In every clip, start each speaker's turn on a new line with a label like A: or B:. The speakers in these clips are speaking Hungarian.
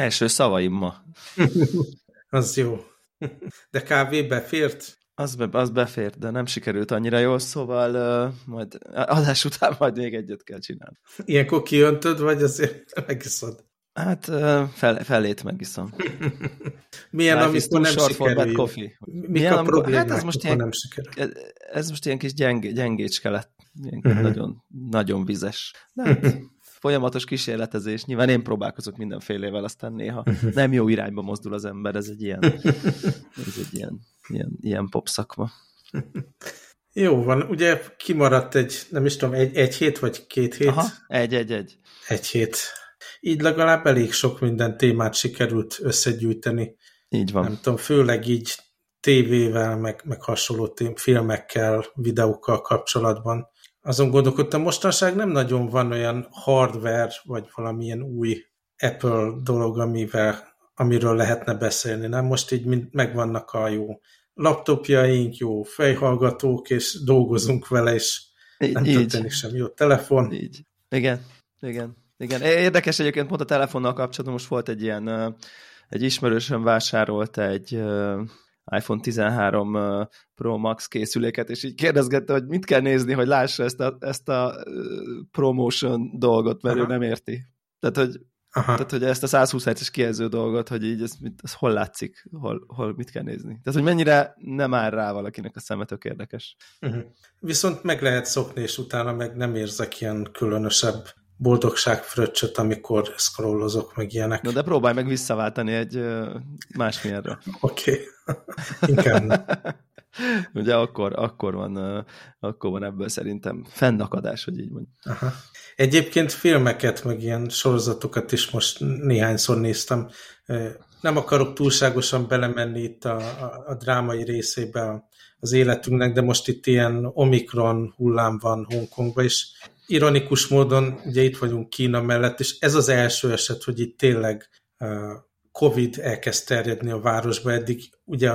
A: Első szavaim ma.
B: az jó. De kávé befért?
A: Az, be, az befért, de nem sikerült annyira jól, szóval uh, majd adás után majd még egyet kell csinálni.
B: Ilyenkor kiöntöd, vagy azért megiszod?
A: Hát uh, fel, fellét megiszom.
B: Milyen, Life amikor nem sikerül?
A: Coffee.
B: Mik Milyen, a problémák, hát ez most ilyen, nem sikerül?
A: Ez, most ilyen kis gyeng, gyengécske lett. Ilyen uh mhm. -huh. nagyon, nagyon vizes. De hát, folyamatos kísérletezés. Nyilván én próbálkozok mindenfélével, aztán néha nem jó irányba mozdul az ember, ez egy ilyen, ez egy ilyen, ilyen, ilyen pop szakma.
B: Jó van, ugye kimaradt egy, nem is tudom, egy, egy hét vagy két hét? Aha,
A: egy, egy, egy.
B: Egy hét. Így legalább elég sok minden témát sikerült összegyűjteni.
A: Így van.
B: Nem tudom, főleg így tévével, meg, meg hasonló tém, filmekkel, videókkal kapcsolatban azon gondolkodtam, mostanság nem nagyon van olyan hardware, vagy valamilyen új Apple dolog, amivel, amiről lehetne beszélni, nem? Most így mind megvannak a jó laptopjaink, jó fejhallgatók, és dolgozunk vele, és így, nem történik sem jó telefon.
A: Így. Igen, igen. Igen, érdekes egyébként pont a telefonnal kapcsolatban most volt egy ilyen, egy ismerősöm vásárolt egy iPhone 13 Pro Max készüléket, és így kérdezgette, hogy mit kell nézni, hogy lássa ezt a, ezt a promotion dolgot, mert Aha. ő nem érti. Tehát, hogy Aha. Tehát, hogy ezt a 120 Hz-es kijelző dolgot, hogy így ez, ez hol látszik, hol, hol mit kell nézni. Tehát, hogy mennyire nem áll rá valakinek a szeme, tök érdekes.
B: Uh-huh. Viszont meg lehet szokni, és utána meg nem érzek ilyen különösebb boldogságfröccsöt, amikor scrollozok, meg ilyenek.
A: No, de próbálj meg visszaváltani egy másmilyenre.
B: Oké, okay. inkább
A: Ugye akkor, akkor, van, akkor van ebből szerintem fennakadás, hogy így mondjuk. Aha.
B: Egyébként filmeket, meg ilyen sorozatokat is most néhányszor néztem. Nem akarok túlságosan belemenni itt a, a, a drámai részébe az életünknek, de most itt ilyen Omikron hullám van Hongkongban is, ironikus módon, ugye itt vagyunk Kína mellett, és ez az első eset, hogy itt tényleg Covid elkezd terjedni a városba, eddig ugye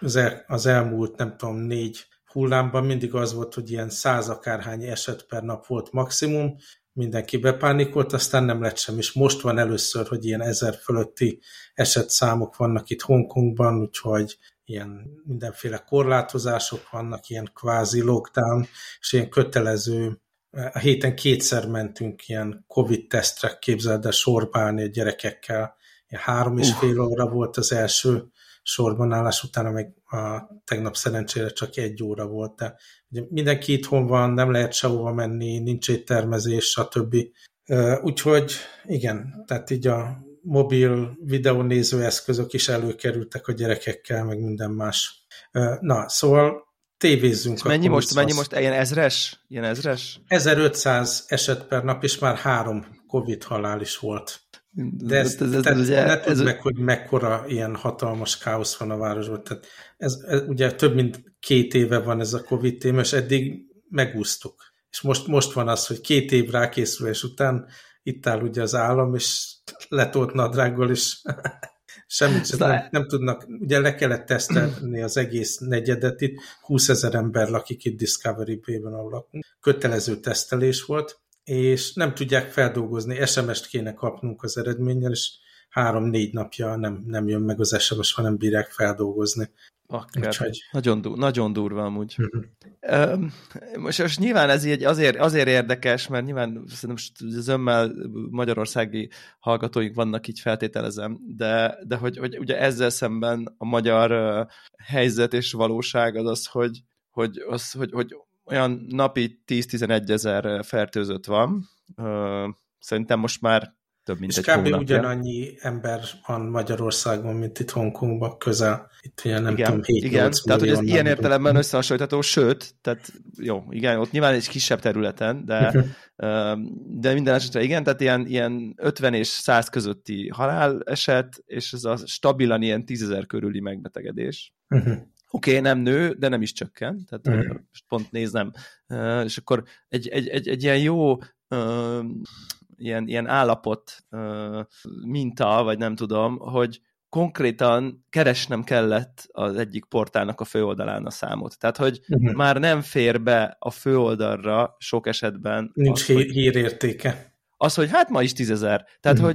B: az, el, az elmúlt, nem tudom, négy hullámban mindig az volt, hogy ilyen száz akárhány eset per nap volt maximum, mindenki bepánikolt, aztán nem lett sem, és most van először, hogy ilyen ezer fölötti esetszámok vannak itt Hongkongban, úgyhogy ilyen mindenféle korlátozások vannak, ilyen kvázi lockdown, és ilyen kötelező a héten kétszer mentünk ilyen Covid-tesztre, képzeld el sorbálni a gyerekekkel. Ilyen három és uh. fél óra volt az első sorban állás, utána meg a, tegnap szerencsére csak egy óra volt, de ugye mindenki itthon van, nem lehet sehova menni, nincs éttermezés, stb. Úgyhogy igen, tehát így a mobil videónéző eszközök is előkerültek a gyerekekkel, meg minden más. Na, szóval tévézzünk.
A: mennyi most, mennyi most, ilyen ezres? Ilyen ezres?
B: 1500 eset per nap, és már három Covid halál is volt. De ez, ez, ez, ez, ne tudd ez, meg, hogy mekkora ilyen hatalmas káosz van a városban. Tehát ez, ez, ugye több mint két éve van ez a Covid téma, és eddig megúsztuk. És most, most van az, hogy két év rákészülés után itt áll ugye az állam, és letolt nadrággal, és Semmit sem, nem, nem tudnak, ugye le kellett tesztelni az egész negyedet itt, 20 ezer ember lakik itt Discovery Bay-ben, ahol lakunk. Kötelező tesztelés volt, és nem tudják feldolgozni, SMS-t kéne kapnunk az eredménnyel, és három-négy napja nem, nem jön meg az SMS, hanem bírják feldolgozni.
A: Akár. Úgyhogy... Nagyon, du nagyon durva amúgy. Uh-huh. most, most nyilván ez így azért, azért érdekes, mert nyilván most zömmel magyarországi hallgatóink vannak, így feltételezem, de, de hogy, hogy ugye ezzel szemben a magyar uh, helyzet és valóság az az, hogy, hogy, az, hogy, hogy olyan napi 10-11 ezer fertőzött van. Uh, szerintem most már több mint
B: és
A: egy
B: kb. hónapja. ugyanannyi ember van Magyarországon, mint itt Hongkongban közel. Itt ugye nem igen, tudom, 7
A: Igen, tehát hogy ez ilyen értelemben összehasonlítható, sőt, tehát jó, igen, ott nyilván egy kisebb területen, de, de minden esetre igen, tehát ilyen, ilyen 50 és 100 közötti haláleset, és ez a stabilan ilyen 10 ezer körüli megbetegedés. Uh-huh. Oké, okay, nem nő, de nem is csökken, tehát uh-huh. pont nézem, és akkor egy, egy, egy, egy ilyen jó ilyen, ilyen állapot minta, vagy nem tudom, hogy konkrétan keresnem kellett az egyik portálnak a főoldalán a számot. Tehát, hogy uh-huh. már nem fér be a főoldalra sok esetben.
B: Nincs az, hírértéke.
A: az, hogy hát ma is tízezer. Tehát, uh-huh.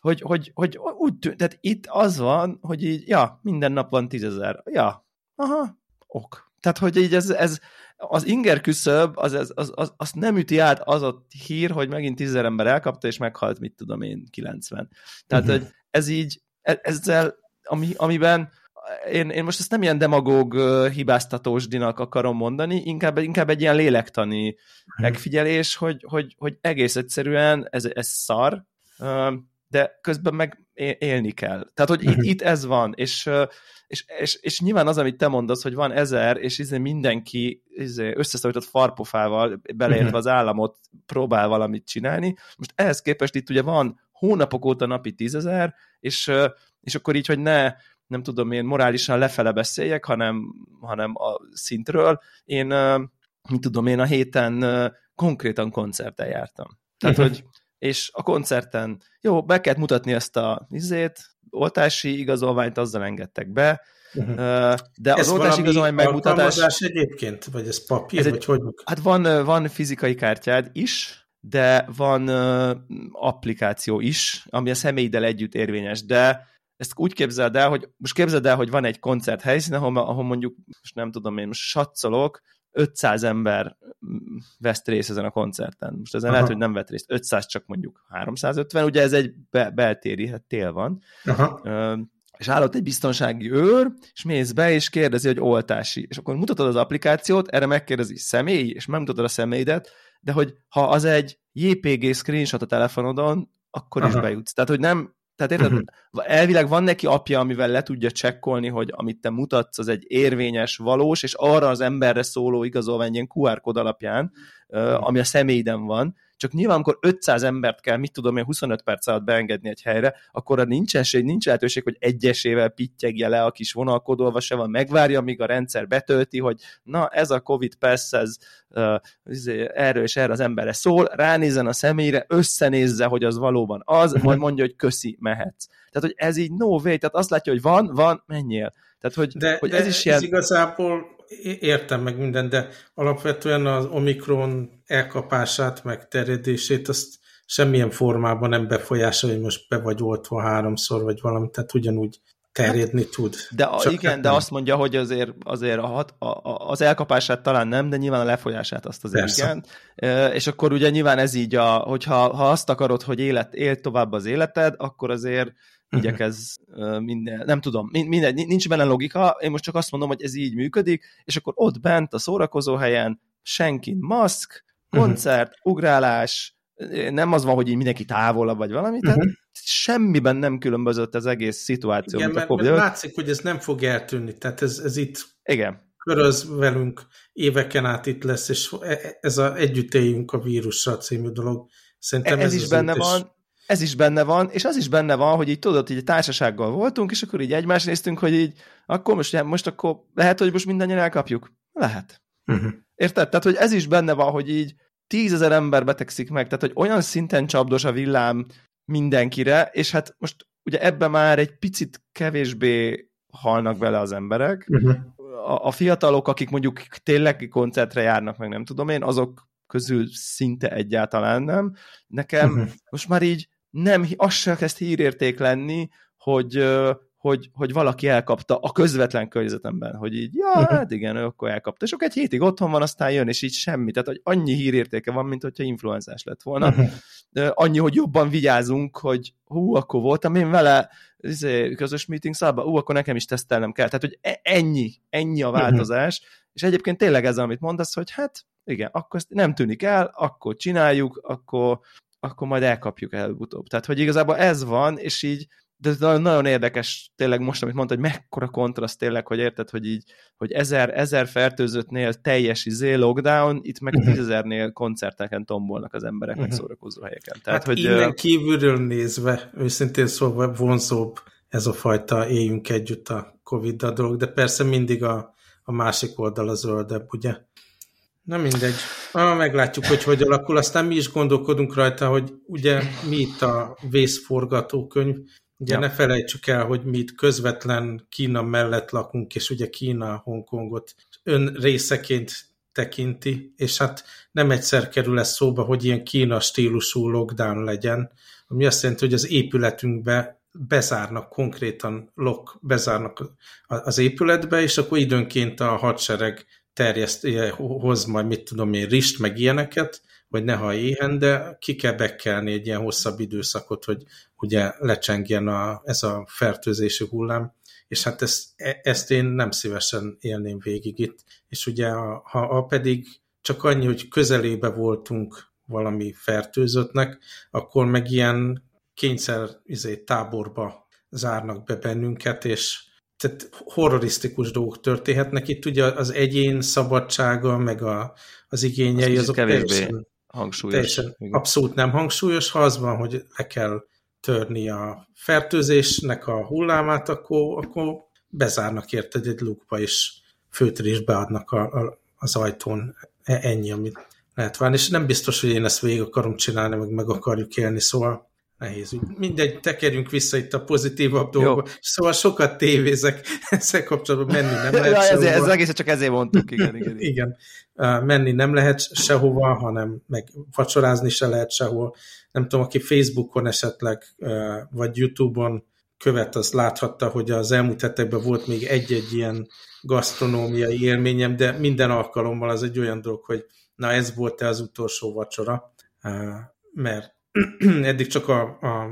A: hogy, hogy, hogy, hogy, úgy tűnt, tehát itt az van, hogy így, ja, minden nap van tízezer. Ja, aha, ok. Tehát, hogy így ez, ez az inger küszöb, az, az, az, az, azt nem üti át az a hír, hogy megint tízezer ember elkapta, és meghalt, mit tudom én, 90. Tehát, uh-huh. hogy ez így, e, ezzel, ami, amiben én, én most ezt nem ilyen demagóg hibáztatósdinak akarom mondani, inkább, inkább egy ilyen lélektani mhm. megfigyelés, hogy, hogy, hogy egész egyszerűen ez, ez szar, de közben meg élni kell. Tehát, hogy itt, mhm. itt ez van, és, és, és, és nyilván az, amit te mondasz, hogy van ezer, és izé mindenki izé összeszorított farpofával, beleértve mhm. az államot, próbál valamit csinálni. Most ehhez képest itt ugye van hónapok óta napi tízezer, és, és akkor így, hogy ne nem tudom én morálisan lefele beszéljek, hanem, hanem a szintről. Én, mit tudom én, a héten konkrétan koncerten jártam. Tehát, uh-huh. hogy és a koncerten, jó, be kellett mutatni ezt a izét, oltási igazolványt, azzal engedtek be, uh-huh. de ez az oltási igazolvány megmutatás...
B: egyébként? Vagy ez papír, ez vagy egy, hogy?
A: Hát van, van fizikai kártyád is, de van applikáció is, ami a személyiddel együtt érvényes, de ezt úgy képzeld el, hogy most képzeld el, hogy van egy koncert helyszín, ahol, ahol mondjuk, most nem tudom én, most satszolok, 500 ember vesz részt ezen a koncerten. Most ezen Aha. lehet, hogy nem vett részt. 500 csak mondjuk 350, ugye ez egy be, beltéri, hát tél van. Aha. Ö, és állott egy biztonsági őr, és mész be, és kérdezi, hogy oltási. És akkor mutatod az applikációt, erre megkérdezi személy, és megmutatod a személyedet, de hogy ha az egy JPG screenshot a telefonodon, akkor Aha. is bejutsz. Tehát, hogy nem tehát érted, uh-huh. elvileg van neki apja, amivel le tudja csekkolni, hogy amit te mutatsz, az egy érvényes, valós, és arra az emberre szóló igazolvány ilyen QR kód alapján, uh, ami a személyden van, csak nyilván, amikor 500 embert kell, mit tudom én, 25 perc alatt beengedni egy helyre, akkor nincs esély, nincs lehetőség, hogy egyesével pittyegje le a kis vonalkodolva se van, megvárja, míg a rendszer betölti, hogy na, ez a Covid Pass, ez uh, erről és erre az emberre szól, ránézzen a személyre, összenézze, hogy az valóban az, mhm. majd mondja, hogy köszi, mehetsz. Tehát, hogy ez így no way, tehát azt látja, hogy van, van, menjél. Tehát, hogy,
B: de,
A: hogy
B: de
A: ez is ilyen...
B: Ez igazából értem meg minden, de alapvetően az Omikron elkapását, meg terjedését, azt semmilyen formában nem befolyásolja, hogy most be vagy oltva háromszor, vagy valami, tehát ugyanúgy terjedni hát, tud.
A: De a, igen, hát de nem. azt mondja, hogy azért, azért a hat, a, a, az elkapását talán nem, de nyilván a lefolyását azt azért Persze. igen. E, és akkor ugye nyilván ez így, a, hogyha ha azt akarod, hogy élet, élt tovább az életed, akkor azért igyekez minden, nem tudom, minden, nincs benne logika, én most csak azt mondom, hogy ez így működik, és akkor ott bent a szórakozó helyen senki maszk, mhm. koncert, uh-huh. ugrálás, nem az van, hogy így mindenki távolabb vagy valami, uh-huh. tehát semmiben nem különbözött az egész szituáció.
B: Igen, mert, mert látszik, hogy ez nem fog eltűnni, tehát ez, ez itt
A: Igen.
B: köröz velünk, éveken át itt lesz, és e, e, ez a együtt éljünk a vírussal című dolog.
A: Szerintem ez, ez is benne van, ez is benne van, és az is benne van, hogy így tudod, hogy egy társasággal voltunk, és akkor így egymást néztünk, hogy így, akkor most, most akkor lehet, hogy most mindannyian elkapjuk? Lehet. Uh-huh. Érted? Tehát, hogy ez is benne van, hogy így tízezer ember betegszik meg, tehát, hogy olyan szinten csapdos a villám mindenkire, és hát most ugye ebbe már egy picit kevésbé halnak bele az emberek. Uh-huh. A, a fiatalok, akik mondjuk tényleg koncertre járnak, meg nem tudom én, azok közül szinte egyáltalán nem. Nekem uh-huh. most már így nem, az se kezd hírérték lenni, hogy, hogy, hogy valaki elkapta a közvetlen környezetemben, hogy így, ja, uh-huh. hát igen, ő akkor elkapta, és akkor egy hétig otthon van, aztán jön, és így semmi, tehát hogy annyi hírértéke van, mint hogyha influenzás lett volna. Uh-huh. Annyi, hogy jobban vigyázunk, hogy hú, akkor voltam én vele izé, közös meeting szabba, ú, akkor nekem is tesztelnem kell. Tehát, hogy e, ennyi, ennyi a változás, uh-huh. és egyébként tényleg ez, amit mondasz, hogy hát igen, akkor ezt nem tűnik el, akkor csináljuk, akkor akkor majd elkapjuk előbb-utóbb. Tehát, hogy igazából ez van, és így, de nagyon érdekes tényleg most, amit mondta, hogy mekkora kontraszt tényleg, hogy érted, hogy így, hogy ezer, ezer fertőzöttnél teljes izé lockdown, itt meg uh-huh. tízezernél koncerteken tombolnak az emberek, uh-huh. meg szórakozó helyeken.
B: Tehát, hát hogy, innen kívülről nézve, őszintén szóval vonzóbb ez a fajta éljünk együtt a Covid-a dolog, de persze mindig a, a másik oldal a zöldebb, ugye? Na mindegy. Ah, meglátjuk, hogy hogy alakul. Aztán mi is gondolkodunk rajta, hogy ugye mi itt a vészforgatókönyv. Ugye ja. ne felejtsük el, hogy mi itt közvetlen Kína mellett lakunk, és ugye Kína, Hongkongot ön részeként tekinti, és hát nem egyszer kerül ez szóba, hogy ilyen Kína stílusú lockdown legyen, ami azt jelenti, hogy az épületünkbe bezárnak konkrétan, lok, bezárnak az épületbe, és akkor időnként a hadsereg terjeszt, hoz majd, mit tudom én, rist, meg ilyeneket, hogy ne haj éhen, de ki kell bekelni egy ilyen hosszabb időszakot, hogy ugye lecsengjen a, ez a fertőzési hullám, és hát ezt, e, ezt én nem szívesen élném végig itt. És ugye, ha, ha pedig csak annyi, hogy közelébe voltunk valami fertőzöttnek, akkor meg ilyen kényszer izé, táborba zárnak be bennünket, és tehát horrorisztikus dolgok történhetnek. Itt ugye az egyén szabadsága, meg a, az igényei, az azok teljesen,
A: hangsúlyos.
B: Teljesen abszolút nem hangsúlyos. Ha az van, hogy le kell törni a fertőzésnek a hullámát, akkor, akkor bezárnak érted egy lukba, és főtörés beadnak a, a, az ajtón. E, ennyi, amit lehet várni. És nem biztos, hogy én ezt végig akarom csinálni, meg meg akarjuk élni, szóval nehéz. Mindegy, tekerjünk vissza itt a pozitívabb dolgokba. Szóval sokat tévézek ezzel kapcsolatban, menni nem lehet
A: ja, ezért, ez egész csak ezért mondtuk, igen, igen.
B: igen. Uh, menni nem lehet sehova, hanem meg vacsorázni se lehet sehol. Nem tudom, aki Facebookon esetleg, uh, vagy Youtube-on követ, az láthatta, hogy az elmúlt hetekben volt még egy-egy ilyen gasztronómiai élményem, de minden alkalommal az egy olyan dolog, hogy na ez volt-e az utolsó vacsora, uh, mert eddig csak a, a,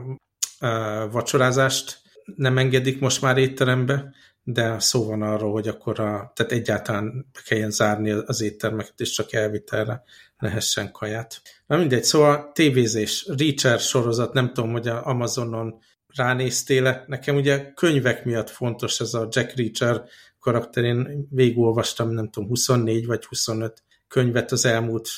B: a vacsorázást nem engedik most már étterembe, de szó van arról, hogy akkor a, tehát egyáltalán be kelljen zárni az éttermeket, és csak elvitelre lehessen kaját. Na mindegy, szóval tévézés, Reacher sorozat, nem tudom, hogy a Amazonon ránéztél Nekem ugye könyvek miatt fontos ez a Jack Reacher karakter, én végigolvastam, nem tudom, 24 vagy 25 könyvet az elmúlt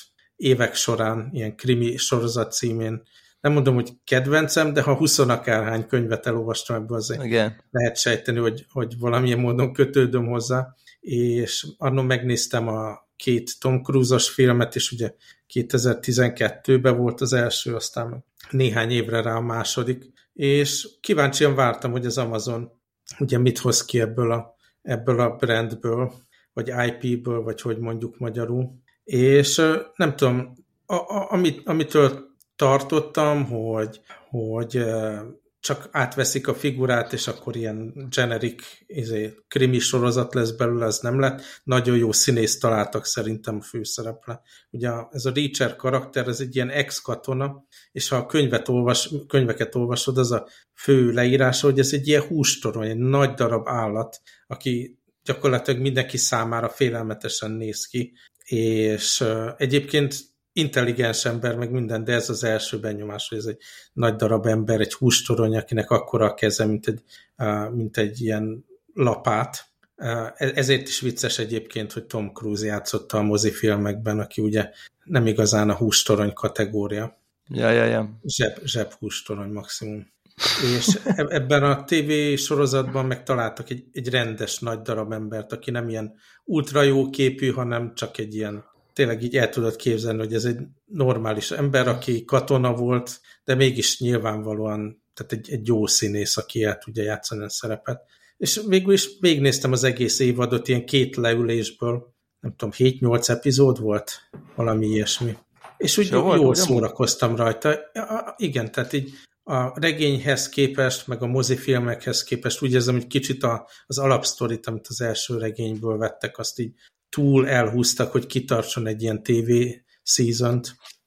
B: évek során, ilyen krimi sorozat címén. Nem mondom, hogy kedvencem, de ha 20 akárhány könyvet elolvastam ebből, azért Igen. lehet sejteni, hogy, hogy valamilyen módon kötődöm hozzá. És annon megnéztem a két Tom Cruise-os filmet, és ugye 2012-ben volt az első, aztán néhány évre rá a második, és kíváncsian vártam, hogy az Amazon ugye mit hoz ki ebből a, ebből a brandből, vagy IP-ből, vagy hogy mondjuk magyarul. És nem tudom, a, a, amit, amitől tartottam, hogy, hogy csak átveszik a figurát, és akkor ilyen generic izé, krimi sorozat lesz belőle, ez nem lett. Nagyon jó színész találtak szerintem a főszerepre. Ugye ez a Reacher karakter, ez egy ilyen ex-katona, és ha a könyvet olvas, könyveket olvasod, az a fő leírása, hogy ez egy ilyen hústorony, egy nagy darab állat, aki gyakorlatilag mindenki számára félelmetesen néz ki, és egyébként intelligens ember, meg minden, de ez az első benyomás, hogy ez egy nagy darab ember, egy hústorony, akinek akkora a keze, mint egy, mint egy ilyen lapát. E-, ezért is vicces egyébként, hogy Tom Cruise játszotta a mozifilmekben, aki ugye nem igazán a hústorony kategória.
A: Ja, ja, ja.
B: Zseb, zseb hústorony maximum. És e-, ebben a TV sorozatban megtaláltak egy, egy rendes nagy darab embert, aki nem ilyen ultra jó képű, hanem csak egy ilyen tényleg így el tudod képzelni, hogy ez egy normális ember, aki katona volt, de mégis nyilvánvalóan tehát egy, egy jó színész, aki el tudja játszani a szerepet. És végül is végignéztem az egész évadot ilyen két leülésből, nem tudom, 7-8 epizód volt, valami ilyesmi. És úgy jó, jól szórakoztam rajta. Igen, tehát így a regényhez képest, meg a mozifilmekhez képest úgy érzem, hogy kicsit a, az alapsztorit, amit az első regényből vettek, azt így túl elhúztak, hogy kitartson egy ilyen TV season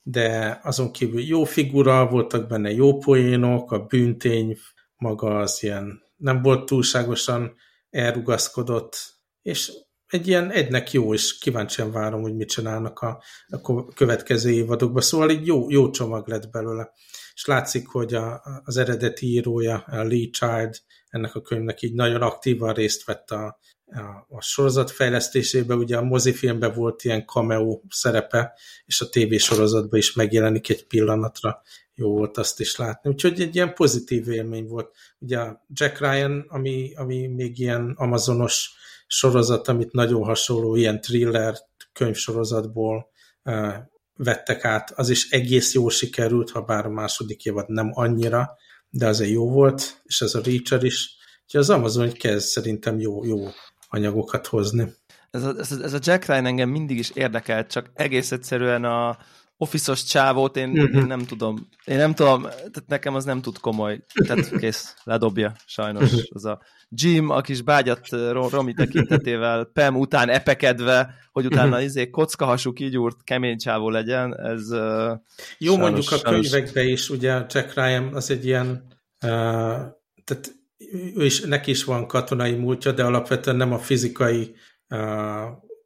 B: de azon kívül jó figura, voltak benne jó poénok, a bűntény maga az ilyen nem volt túlságosan elrugaszkodott, és egy ilyen egynek jó, és kíváncsian várom, hogy mit csinálnak a, a következő évadokban. Szóval egy jó, jó csomag lett belőle. És látszik, hogy a, az eredeti írója, a Lee Child, ennek a könyvnek így nagyon aktívan részt vett a, a, a sorozat fejlesztésében, ugye a mozifilmben volt ilyen cameo szerepe, és a tévésorozatban is megjelenik egy pillanatra. Jó volt azt is látni. Úgyhogy egy ilyen pozitív élmény volt. Ugye a Jack Ryan, ami, ami még ilyen amazonos sorozat, amit nagyon hasonló, ilyen thriller könyvsorozatból uh, vettek át, az is egész jó sikerült, ha bár a második évad nem annyira, de azért jó volt, és ez a Reacher is. Úgyhogy az Amazon kezd szerintem jó, jó anyagokat hozni.
A: ez a, ez, ez a Jack Ryan engem mindig is érdekelt, csak egész egyszerűen a office csávót én, uh-huh. én nem tudom. Én nem tudom, tehát nekem az nem tud komoly. Tehát kész, ledobja sajnos. Az a Jim, a kis bágyat Romi tekintetével Pem után epekedve, hogy utána uh-huh. izé kockahasú kigyúrt kemény csávó legyen, ez
B: Jó, sajnos, mondjuk a könyvekben is, ugye Jack Ryan az egy ilyen uh, tehát ő is, neki is van katonai múltja, de alapvetően nem a fizikai uh,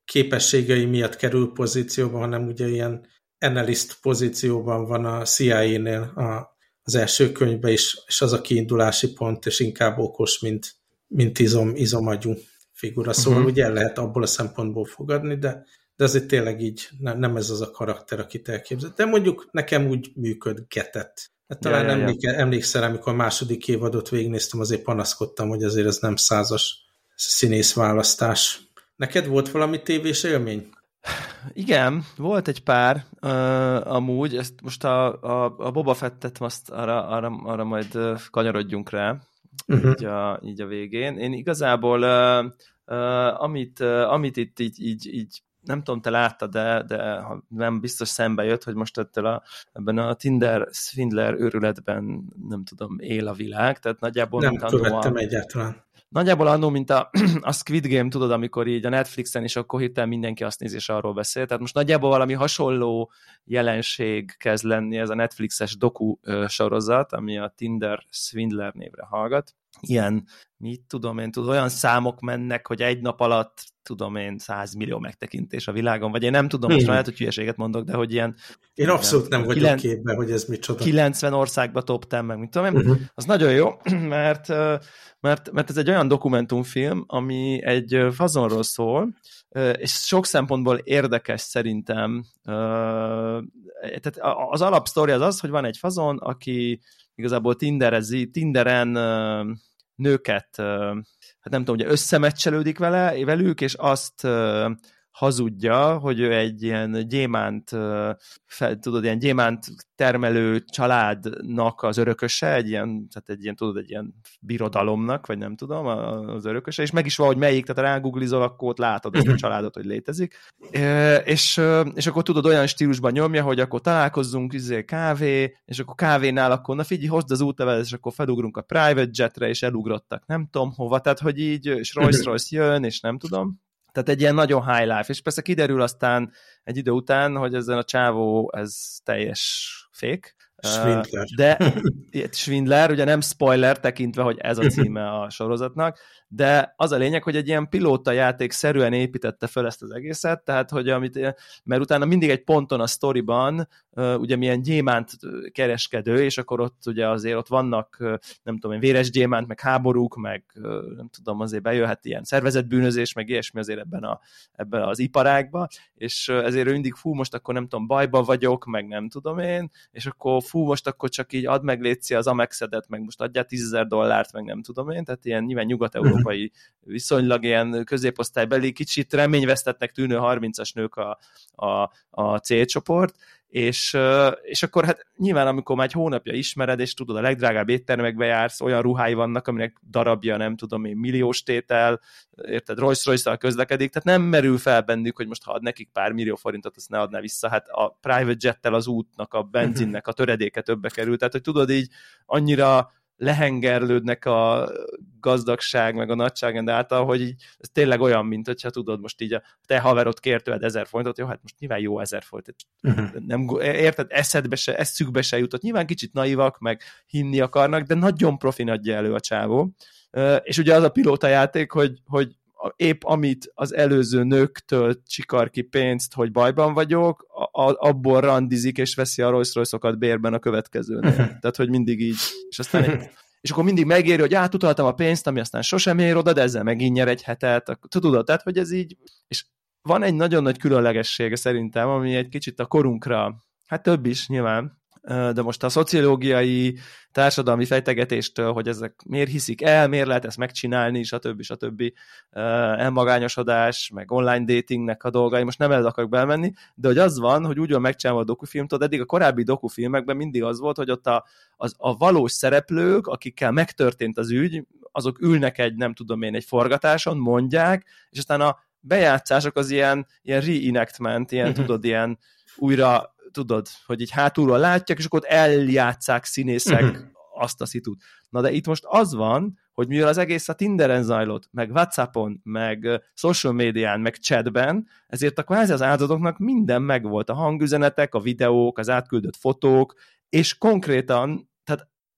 B: képességei miatt kerül pozícióba, hanem ugye ilyen analyst pozícióban van a CIA-nél a, az első könyvben is, és az a kiindulási pont, és inkább okos, mint, mint izom, izomagyú figura. Szóval uh-huh. ugye el lehet abból a szempontból fogadni, de, de azért tényleg így nem, nem ez az a karakter, akit elképzelt. De mondjuk nekem úgy működgetett. Hát talán ja, ja, ja. emlékszel, amikor a második évadot végignéztem, azért panaszkodtam, hogy azért ez nem százas színész választás. Neked volt valami tévés élmény?
A: Igen, volt egy pár uh, amúgy, ezt most a, a, a Boba Fettet azt arra, arra, arra majd kanyarodjunk rá, uh-huh. így, a, így a végén. Én igazából uh, uh, amit, uh, amit itt így, így, így nem tudom, te láttad, de, de ha nem biztos szembe jött, hogy most ettől a, ebben a Tinder Swindler őrületben nem tudom, él a világ, tehát nagyjából...
B: Nem követtem a, egyáltalán.
A: Nagyjából annó, mint a, a Squid Game, tudod, amikor így a Netflixen is akkor hirtelen mindenki azt nézi, és arról beszél. Tehát most nagyjából valami hasonló jelenség kezd lenni ez a Netflixes doku sorozat, ami a Tinder Swindler névre hallgat. Ilyen, mit tudom én, tudod, olyan számok mennek, hogy egy nap alatt tudom én, 100 millió megtekintés a világon, vagy én nem tudom, most hmm. lehet, hogy hülyeséget mondok, de hogy ilyen...
B: Én abszolút nem vagyok 9, képben, hogy ez micsoda.
A: 90 országba top 10, meg mit tudom én, uh-huh. az nagyon jó, mert, mert, mert ez egy olyan dokumentumfilm, ami egy fazonról szól, és sok szempontból érdekes szerintem. Tehát az alapsztori az az, hogy van egy fazon, aki igazából tinderezi, Tinderen nőket hát nem tudom, ugye összemecselődik vele, velük, és azt hazudja, hogy ő egy ilyen gyémánt, fel, tudod, ilyen gyémánt termelő családnak az örököse, egy ilyen, tehát egy ilyen, tudod, egy ilyen birodalomnak, vagy nem tudom, az örököse, és meg is valahogy melyik, tehát rágooglizol, akkor ott látod ezt a családot, hogy létezik. És, és akkor tudod, olyan stílusban nyomja, hogy akkor találkozzunk, izé, kávé, és akkor kávénál, akkor na figyelj, hozd az útlevelet, és akkor felugrunk a private jetre, és elugrottak nem tudom hova, tehát hogy így, és Rolls-Royce jön, és nem tudom. Tehát egy ilyen nagyon high life, és persze kiderül aztán egy idő után, hogy ezen a csávó ez teljes fék,
B: Schwindler.
A: De Schwindler, ugye nem spoiler tekintve, hogy ez a címe a sorozatnak, de az a lényeg, hogy egy ilyen pilóta játék szerűen építette fel ezt az egészet, tehát hogy amit, mert utána mindig egy ponton a sztoriban, ugye milyen gyémánt kereskedő, és akkor ott ugye azért ott vannak, nem tudom, véres gyémánt, meg háborúk, meg nem tudom, azért bejöhet ilyen szervezetbűnözés, meg ilyesmi azért ebben, a, ebben az iparágba, és ezért ő mindig, fú, most akkor nem tudom, bajba vagyok, meg nem tudom én, és akkor fú, most akkor csak így add meg létszi az Amexedet, meg most adjál 10 dollárt, meg nem tudom én, tehát ilyen nyilván nyugat-európai viszonylag ilyen középosztálybeli, kicsit reményvesztetnek tűnő 30-as nők a, a, a célcsoport, és, és akkor hát nyilván amikor már egy hónapja ismered, és tudod, a legdrágább éttermekbe jársz, olyan ruhái vannak, aminek darabja, nem tudom én, milliós tétel, érted, Rolls royce közlekedik, tehát nem merül fel bennük, hogy most ha ad nekik pár millió forintot, azt ne adná vissza, hát a private jettel az útnak, a benzinnek a töredéke többe kerül, tehát hogy tudod így annyira lehengerlődnek a gazdagság, meg a nagyságrend által, hogy így, ez tényleg olyan, mint hogyha tudod, most így a te haverod kért tőled ezer forintot, jó, hát most nyilván jó ezer forint. Uh-huh. Nem, érted, eszedbe se, eszükbe se jutott. Nyilván kicsit naivak, meg hinni akarnak, de nagyon profin adja elő a csávó. És ugye az a pilóta játék, hogy, hogy épp amit az előző nőktől csikar ki pénzt, hogy bajban vagyok, a, abból randizik és veszi a Rolls royce bérben a következőnél. Tehát, hogy mindig így, és aztán egy, és akkor mindig megéri, hogy átutaltam a pénzt, ami aztán sosem ér oda, de ezzel megint nyer egy hetet. Tudod, tehát, hogy ez így, és van egy nagyon nagy különlegessége szerintem, ami egy kicsit a korunkra, hát több is nyilván, de most a szociológiai társadalmi fejtegetéstől, hogy ezek miért hiszik el, miért lehet ezt megcsinálni, stb. stb. elmagányosodás, meg online datingnek a dolgai, most nem el akarok belmenni, de hogy az van, hogy úgy van megcsinálva a dokufilm, tudod, eddig a korábbi dokufilmekben mindig az volt, hogy ott a, az, a valós szereplők, akikkel megtörtént az ügy, azok ülnek egy, nem tudom én, egy forgatáson, mondják, és aztán a bejátszások az ilyen, ilyen reenactment, ilyen, uh-huh. tudod, ilyen újra, tudod, hogy így hátulról látják, és akkor ott eljátszák színészek uh-huh. azt a szitut. Na de itt most az van, hogy mivel az egész a Tinderen zajlott, meg Whatsappon, meg social médián, meg chatben, ezért a kvázi az áldozatoknak minden megvolt. A hangüzenetek, a videók, az átküldött fotók, és konkrétan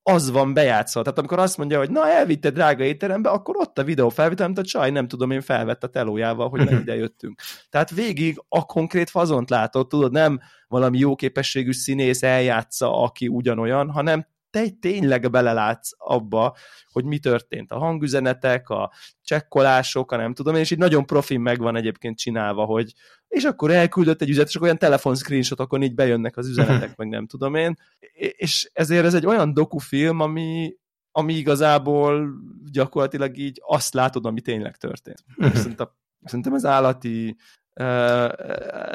A: az van bejátszva. Tehát amikor azt mondja, hogy na elvitte drága étterembe, akkor ott a videó felvétel, amit a csaj nem tudom én felvett a telójával, hogy nem ide jöttünk. Tehát végig a konkrét fazont látott, tudod, nem valami jó képességű színész eljátsza, aki ugyanolyan, hanem te tényleg belelátsz abba, hogy mi történt. A hangüzenetek, a csekkolások, a nem tudom, és így nagyon profin megvan egyébként csinálva, hogy és akkor elküldött egy üzenet, és akkor olyan telefon screenshotokon így bejönnek az üzenetek, meg nem tudom én. És ezért ez egy olyan dokufilm, ami, ami igazából gyakorlatilag így azt látod, ami tényleg történt. Szerintem, szerintem ez állati,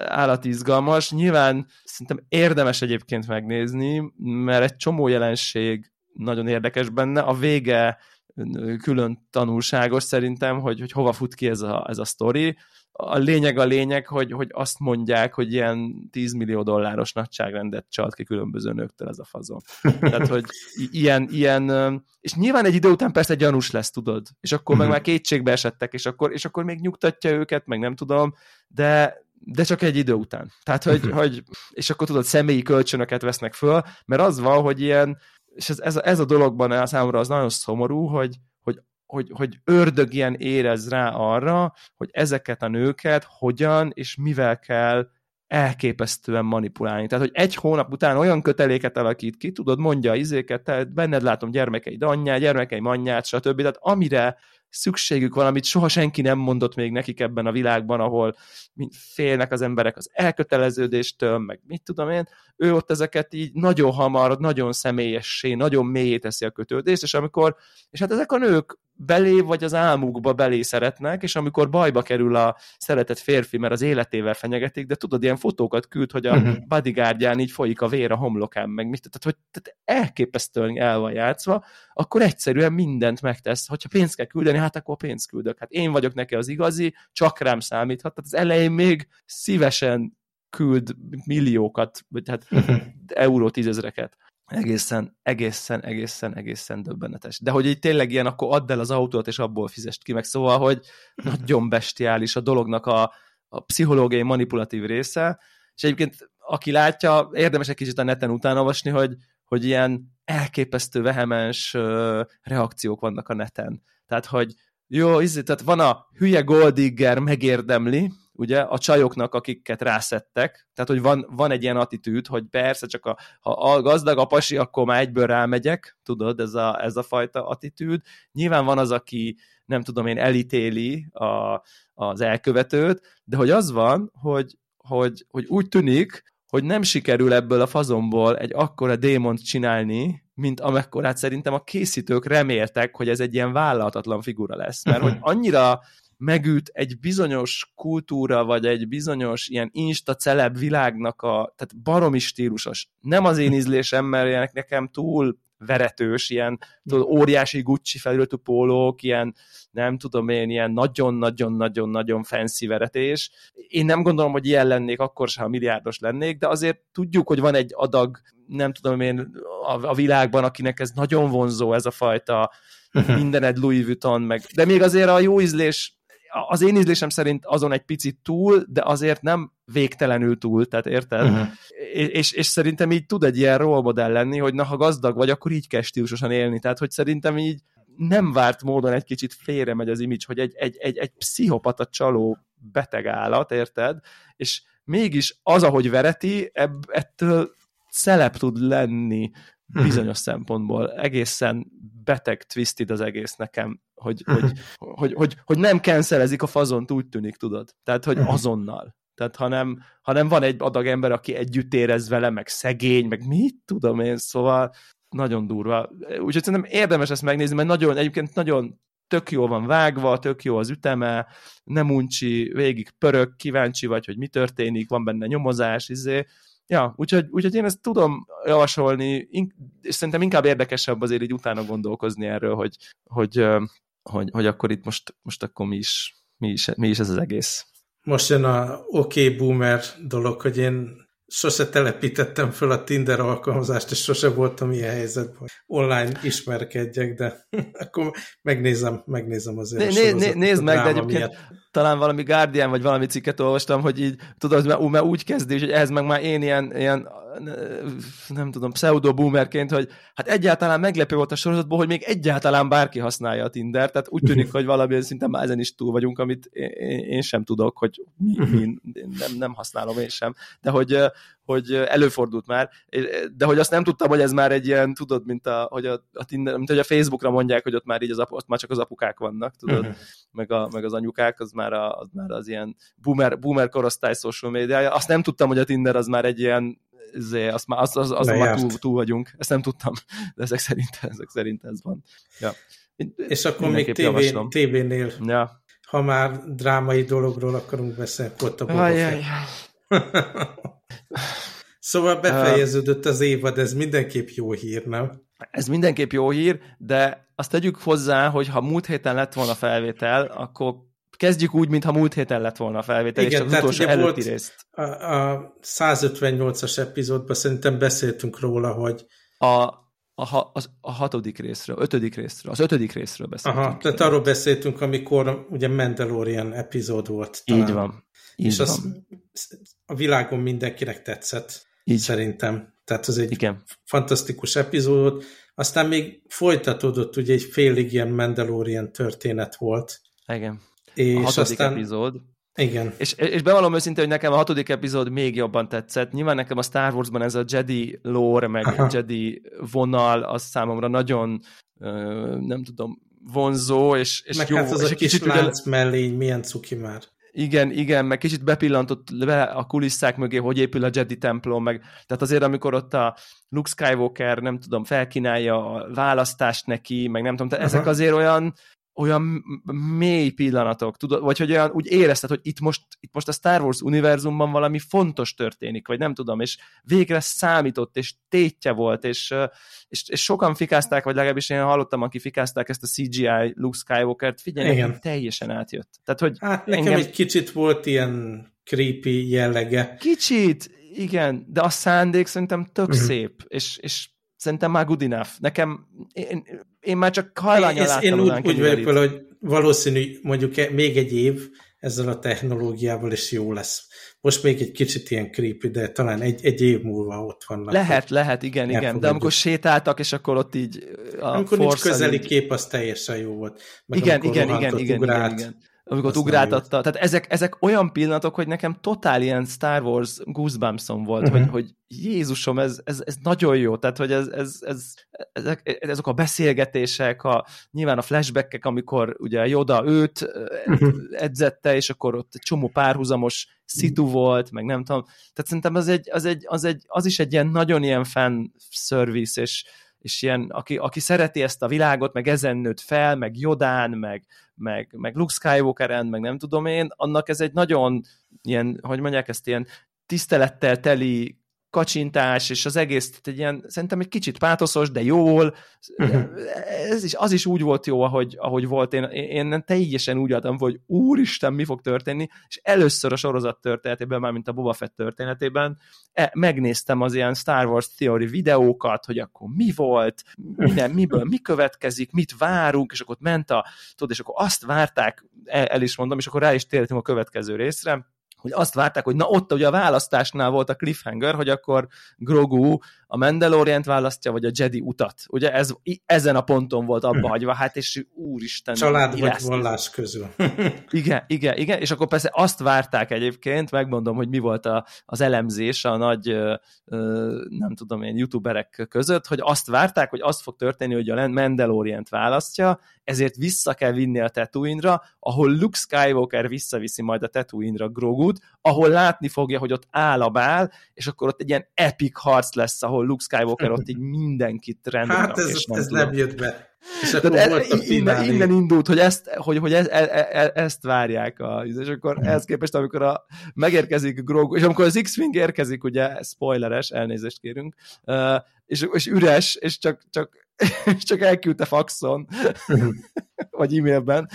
A: állati izgalmas. Nyilván szerintem érdemes egyébként megnézni, mert egy csomó jelenség nagyon érdekes benne. A vége külön tanulságos szerintem, hogy, hogy hova fut ki ez a, ez a sztori. A lényeg a lényeg, hogy, hogy azt mondják, hogy ilyen 10 millió dolláros nagyságrendet csalt ki különböző nőktől ez a fazon. Tehát, hogy ilyen, ilyen, és nyilván egy idő után persze gyanús lesz, tudod, és akkor meg mhm. már kétségbe esettek, és akkor, és akkor még nyugtatja őket, meg nem tudom, de, de csak egy idő után. Tehát, hogy, mhm. hogy és akkor tudod, személyi kölcsönöket vesznek föl, mert az van, hogy ilyen, és ez, ez, a, ez a dologban a számomra az nagyon szomorú, hogy, hogy, hogy, ördög ilyen érez rá arra, hogy ezeket a nőket hogyan és mivel kell elképesztően manipulálni. Tehát, hogy egy hónap után olyan köteléket alakít ki, tudod, mondja izéket, tehát benned látom gyermekeid anyját, gyermekeim anyját, stb. Tehát amire szükségük van, amit soha senki nem mondott még nekik ebben a világban, ahol félnek az emberek az elköteleződéstől, meg mit tudom én, ő ott ezeket így nagyon hamar, nagyon személyessé, nagyon mélyé teszi a kötődést, és amikor, és hát ezek a nők belé vagy az álmukba belé szeretnek, és amikor bajba kerül a szeretett férfi, mert az életével fenyegetik, de tudod, ilyen fotókat küld, hogy a uh-huh. bodyguardján így folyik a vér a homlokán, meg mit, tehát hogy tehát elképesztően el van játszva, akkor egyszerűen mindent megtesz. Hogyha pénzt kell küldeni, hát akkor pénzt küldök. Hát én vagyok neki az igazi, csak rám számíthat. Tehát az elején még szívesen küld milliókat, vagy hát euró tízezreket egészen, egészen, egészen, egészen döbbenetes. De hogy így tényleg ilyen, akkor add el az autót, és abból fizest ki meg. Szóval, hogy nagyon bestiális a dolognak a, a pszichológiai manipulatív része, és egyébként aki látja, érdemes egy kicsit a neten utána olvasni, hogy, hogy ilyen elképesztő vehemens uh, reakciók vannak a neten. Tehát, hogy jó, izé, tehát van a hülye Goldigger megérdemli, ugye, a csajoknak, akiket rászettek, tehát, hogy van, van egy ilyen attitűd, hogy persze csak a, ha a gazdag a pasi, akkor már egyből rámegyek, tudod, ez a, ez a fajta attitűd. Nyilván van az, aki, nem tudom én, elítéli a, az elkövetőt, de hogy az van, hogy, hogy, hogy úgy tűnik, hogy nem sikerül ebből a fazomból egy akkora démont csinálni, mint amekkorát szerintem a készítők reméltek, hogy ez egy ilyen vállalhatatlan figura lesz. Mert hogy annyira megüt egy bizonyos kultúra, vagy egy bizonyos ilyen insta celeb világnak a, tehát baromi stílusos. Nem az én ízlésem, mert nekem túl veretős, ilyen tudod, óriási Gucci felületű pólók, ilyen nem tudom én, ilyen nagyon-nagyon-nagyon-nagyon fancy veretés. Én nem gondolom, hogy ilyen lennék akkor sem, ha milliárdos lennék, de azért tudjuk, hogy van egy adag, nem tudom én, a, a világban, akinek ez nagyon vonzó, ez a fajta mindened Louis Vuitton, meg, de még azért a jó ízlés az én ízlésem szerint azon egy picit túl, de azért nem végtelenül túl, tehát érted? Uh-huh. És, és szerintem így tud egy ilyen role modell lenni, hogy na, ha gazdag vagy, akkor így kell stílusosan élni, tehát hogy szerintem így nem várt módon egy kicsit félre megy az image, hogy egy, egy, egy, egy pszichopata csaló beteg állat, érted? És mégis az, ahogy vereti, ebb, ettől szelep tud lenni mhm. bizonyos szempontból. Egészen beteg twisted az egész nekem, hogy, hogy, hogy, hogy, hogy nem cancelezik a fazont, úgy tűnik, tudod? Tehát, hogy mhm. azonnal. Tehát, hanem, hanem van egy adag ember, aki együtt érez vele, meg szegény, meg mit tudom én, szóval nagyon durva. Úgyhogy szerintem érdemes ezt megnézni, mert nagyon, egyébként nagyon tök jó van vágva, tök jó az üteme, nem uncsi, végig pörög, kíváncsi vagy, hogy mi történik, van benne nyomozás, izé. Ja, úgyhogy, úgyhogy én ezt tudom javasolni, és szerintem inkább érdekesebb azért így utána gondolkozni erről, hogy, hogy, hogy, hogy akkor itt most, most akkor mi is mi is, mi is ez az egész.
B: Most jön a oké okay boomer dolog, hogy én sose telepítettem föl a Tinder alkalmazást, és sose voltam ilyen helyzetben, hogy online ismerkedjek, de akkor megnézem, megnézem azért
A: né, né, Nézd meg, de egyébként miatt. talán valami Guardian, vagy valami cikket olvastam, hogy így, tudod, mert úgy kezdi, hogy ez meg már én ilyen, ilyen nem tudom, pseudo-boomerként, hogy hát egyáltalán meglepő volt a sorozatból, hogy még egyáltalán bárki használja a Tinder, tehát úgy tűnik, hogy valamilyen szinten már ezen is túl vagyunk, amit én, én sem tudok, hogy mi, mi, nem, nem használom én sem, de hogy, hogy előfordult már, de hogy azt nem tudtam, hogy ez már egy ilyen, tudod, mint, a, hogy a, a Tinder, mint hogy a Facebookra mondják, hogy ott már így az, ott már csak az apukák vannak, tudod, uh-huh. meg, a, meg az anyukák, az már, a, az már az ilyen boomer, boomer korosztály social médiája. Azt nem tudtam, hogy a Tinder az már egy ilyen azért, azt már, az, az, az már túl, túl, vagyunk. Ezt nem tudtam, de ezek szerint, ezek szerint ez van. Ja.
B: És akkor még TV, TV-nél, ja. ha már drámai dologról akarunk beszélni, ott a Boba Szóval befejeződött az évad, ez mindenképp jó hír, nem?
A: Ez mindenképp jó hír, de azt tegyük hozzá, hogy ha múlt héten lett volna felvétel, akkor kezdjük úgy, mintha múlt héten lett volna a felvétel, Igen, és az utolsó előtti volt részt.
B: A, a 158-as epizódban szerintem beszéltünk róla, hogy
A: a, a, az, a hatodik részről, ötödik részről, az ötödik részről beszéltünk.
B: Aha, tehát arról beszéltünk, amikor ugye Mandalorian epizód volt.
A: Talán. Így van. Így
B: és. Az, a világon mindenkinek tetszett, Így. szerintem. Tehát az egy Igen. fantasztikus epizód. Aztán még folytatódott, ugye egy félig ilyen Mandalorian történet volt.
A: Igen. És a hatodik aztán... epizód.
B: Igen.
A: És, és bevallom őszintén, hogy nekem a hatodik epizód még jobban tetszett. Nyilván nekem a Star Warsban ez a Jedi lore, meg Aha. Jedi vonal, az számomra nagyon, nem tudom, vonzó, és, és
B: meg
A: jó.
B: hát az
A: és
B: a kis lánc ugye... mellény milyen cuki már.
A: Igen, igen, meg kicsit bepillantott be a kulisszák mögé, hogy épül a Jedi templom, meg tehát azért, amikor ott a Luke Skywalker, nem tudom, felkínálja a választást neki, meg nem tudom, tehát ezek azért olyan olyan mély pillanatok, tudod, vagy hogy olyan úgy érezted, hogy itt most, itt most a Star Wars univerzumban valami fontos történik, vagy nem tudom, és végre számított, és tétje volt, és, és, és sokan fikázták, vagy legalábbis én hallottam, aki fikázták ezt a CGI Luke Skywalker-t, figyelj, Igen. teljesen átjött. Tehát, hogy
B: hát nekem engem... egy kicsit volt ilyen creepy jellege.
A: Kicsit, igen, de a szándék szerintem tök uh-huh. szép, és, és szerintem már good enough. Nekem, én, én már csak hajlányal láttam.
B: Én úgy, úgy vagyok vele, hogy valószínű mondjuk e- még egy év ezzel a technológiával is jó lesz. Most még egy kicsit ilyen creepy, de talán egy, egy év múlva ott vannak.
A: Lehet, lehet, igen, igen. De amikor sétáltak, és akkor ott így
B: a Amikor nincs közeli így... kép, az teljesen jó volt.
A: Meg igen, igen, igen, igen, igen, igen amikor ugráltatta. Tehát ezek, ezek olyan pillanatok, hogy nekem totál ilyen Star Wars goosebumps volt, uh-huh. hogy, mhm. hogy Jézusom, ez, ez, ez nagyon jó, tehát hogy ez, ez, ez, ezek, ezek a beszélgetések, a, nyilván a flashbackek, amikor ugye Joda őt uh-huh. edzette, és akkor ott egy csomó párhuzamos szitu volt, meg nem tudom. Tehát szerintem az, egy, az, egy, az, egy, az is egy ilyen nagyon ilyen fan service, és, és ilyen, aki, aki szereti ezt a világot, meg ezen nőtt fel, meg Jodán, meg, meg, meg Luke Skywalker-en, meg nem tudom én, annak ez egy nagyon ilyen, hogy mondják ezt, ilyen tisztelettel teli kacsintás, és az egész tehát egy ilyen, szerintem egy kicsit pátoszos, de jól. Uh-huh. Ez is, az is úgy volt jó, ahogy, ahogy volt. Én, én teljesen úgy adtam, hogy úristen, mi fog történni, és először a sorozat történetében, már mint a Boba Fett történetében, e, megnéztem az ilyen Star Wars Theory videókat, hogy akkor mi volt, minden, miből mi következik, mit várunk, és akkor ott ment a, tudod, és akkor azt várták, el, el is mondom, és akkor rá is térhetünk a következő részre, hogy azt várták, hogy na ott ugye a választásnál volt a cliffhanger, hogy akkor Grogu a Mandalorian választja, vagy a Jedi utat. Ugye ez, ezen a ponton volt abba hagyva, hát és úristen.
B: Család vagy vallás közül.
A: igen, igen, igen, és akkor persze azt várták egyébként, megmondom, hogy mi volt a, az elemzés a nagy, nem tudom én, youtuberek között, hogy azt várták, hogy azt fog történni, hogy a Mandalorian-t választja, ezért vissza kell vinni a Tatooine-ra, ahol Luke Skywalker visszaviszi majd a Tatooine-ra Grogut, ahol látni fogja, hogy ott áll a bál, és akkor ott egy ilyen epic harc lesz, ahol ahol Luke Skywalker ott így mindenkit rendben
B: Hát ez, nem, ez nem jött be.
A: És akkor Tehát a innen, innen indult, hogy ezt, hogy, hogy ez, e, e, e, ezt várják, a, és akkor hmm. ehhez képest, amikor a, megérkezik Grogu, és amikor az X-Wing érkezik, ugye, spoileres, elnézést kérünk, és, és üres, és csak, csak csak elküldte faxon, uh-huh. vagy e-mailben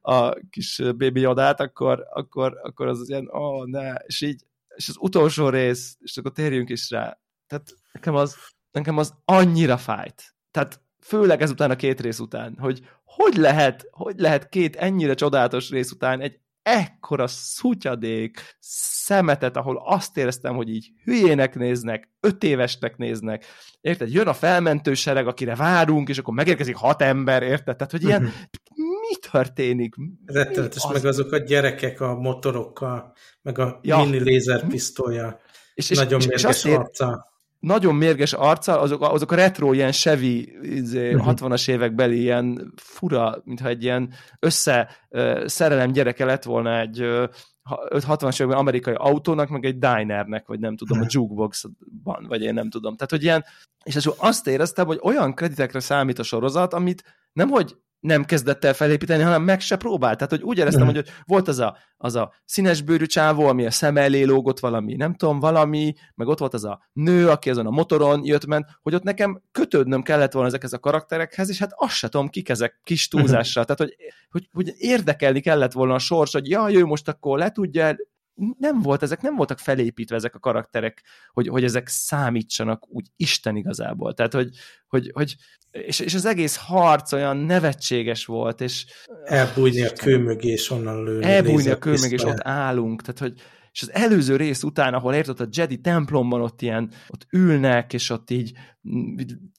A: a kis baby adát, akkor, akkor, akkor az ilyen, ó, oh, ne, és így, és az utolsó rész, és akkor térjünk is rá. Tehát nekem az, nekem az annyira fájt. Tehát főleg ezután a két rész után, hogy hogy lehet, hogy lehet két ennyire csodálatos rész után egy ekkora szutyadék szemetet, ahol azt éreztem, hogy így hülyének néznek, öt évesnek néznek, érted? Jön a felmentő sereg, akire várunk, és akkor megérkezik hat ember, érted? Tehát, hogy ilyen, mi történik?
B: Rettenetes, az... meg azok a gyerekek a motorokkal, meg a ja. mini lézerpisztolya. És, és, Nagyon és, mérges és arca
A: nagyon mérges arca, azok, azok a retro ilyen Chevy izé, uh-huh. 60-as évekbeli ilyen fura, mintha egy ilyen össze uh, szerelem gyereke lett volna egy uh, 60-as években amerikai autónak, meg egy dinernek, vagy nem tudom, a jukeboxban, vagy én nem tudom. Tehát, hogy ilyen, és azt éreztem, hogy olyan kreditekre számít a sorozat, amit nem, hogy nem kezdett el felépíteni, hanem meg se próbált. Tehát, hogy úgy éreztem, hogy volt az a, az a színes bőrű csávó, ami a szem elé lógott valami, nem tudom, valami, meg ott volt az a nő, aki azon a motoron jött ment, hogy ott nekem kötődnöm kellett volna ezekhez a karakterekhez, és hát azt se tudom, kik ezek kis túlzással. Tehát, hogy, hogy, hogy érdekelni kellett volna a sors, hogy jaj, ő most akkor le tudja nem volt, ezek nem voltak felépítve ezek a karakterek, hogy, hogy ezek számítsanak úgy Isten igazából. Tehát, hogy, hogy, hogy és, és az egész harc olyan nevetséges volt, és...
B: Elbújni a kő mögé, és onnan lőni.
A: Elbújni a kő mögé, és ott állunk. Tehát, hogy, és az előző rész után, ahol érted, a Jedi templomban ott ilyen, ott ülnek, és ott így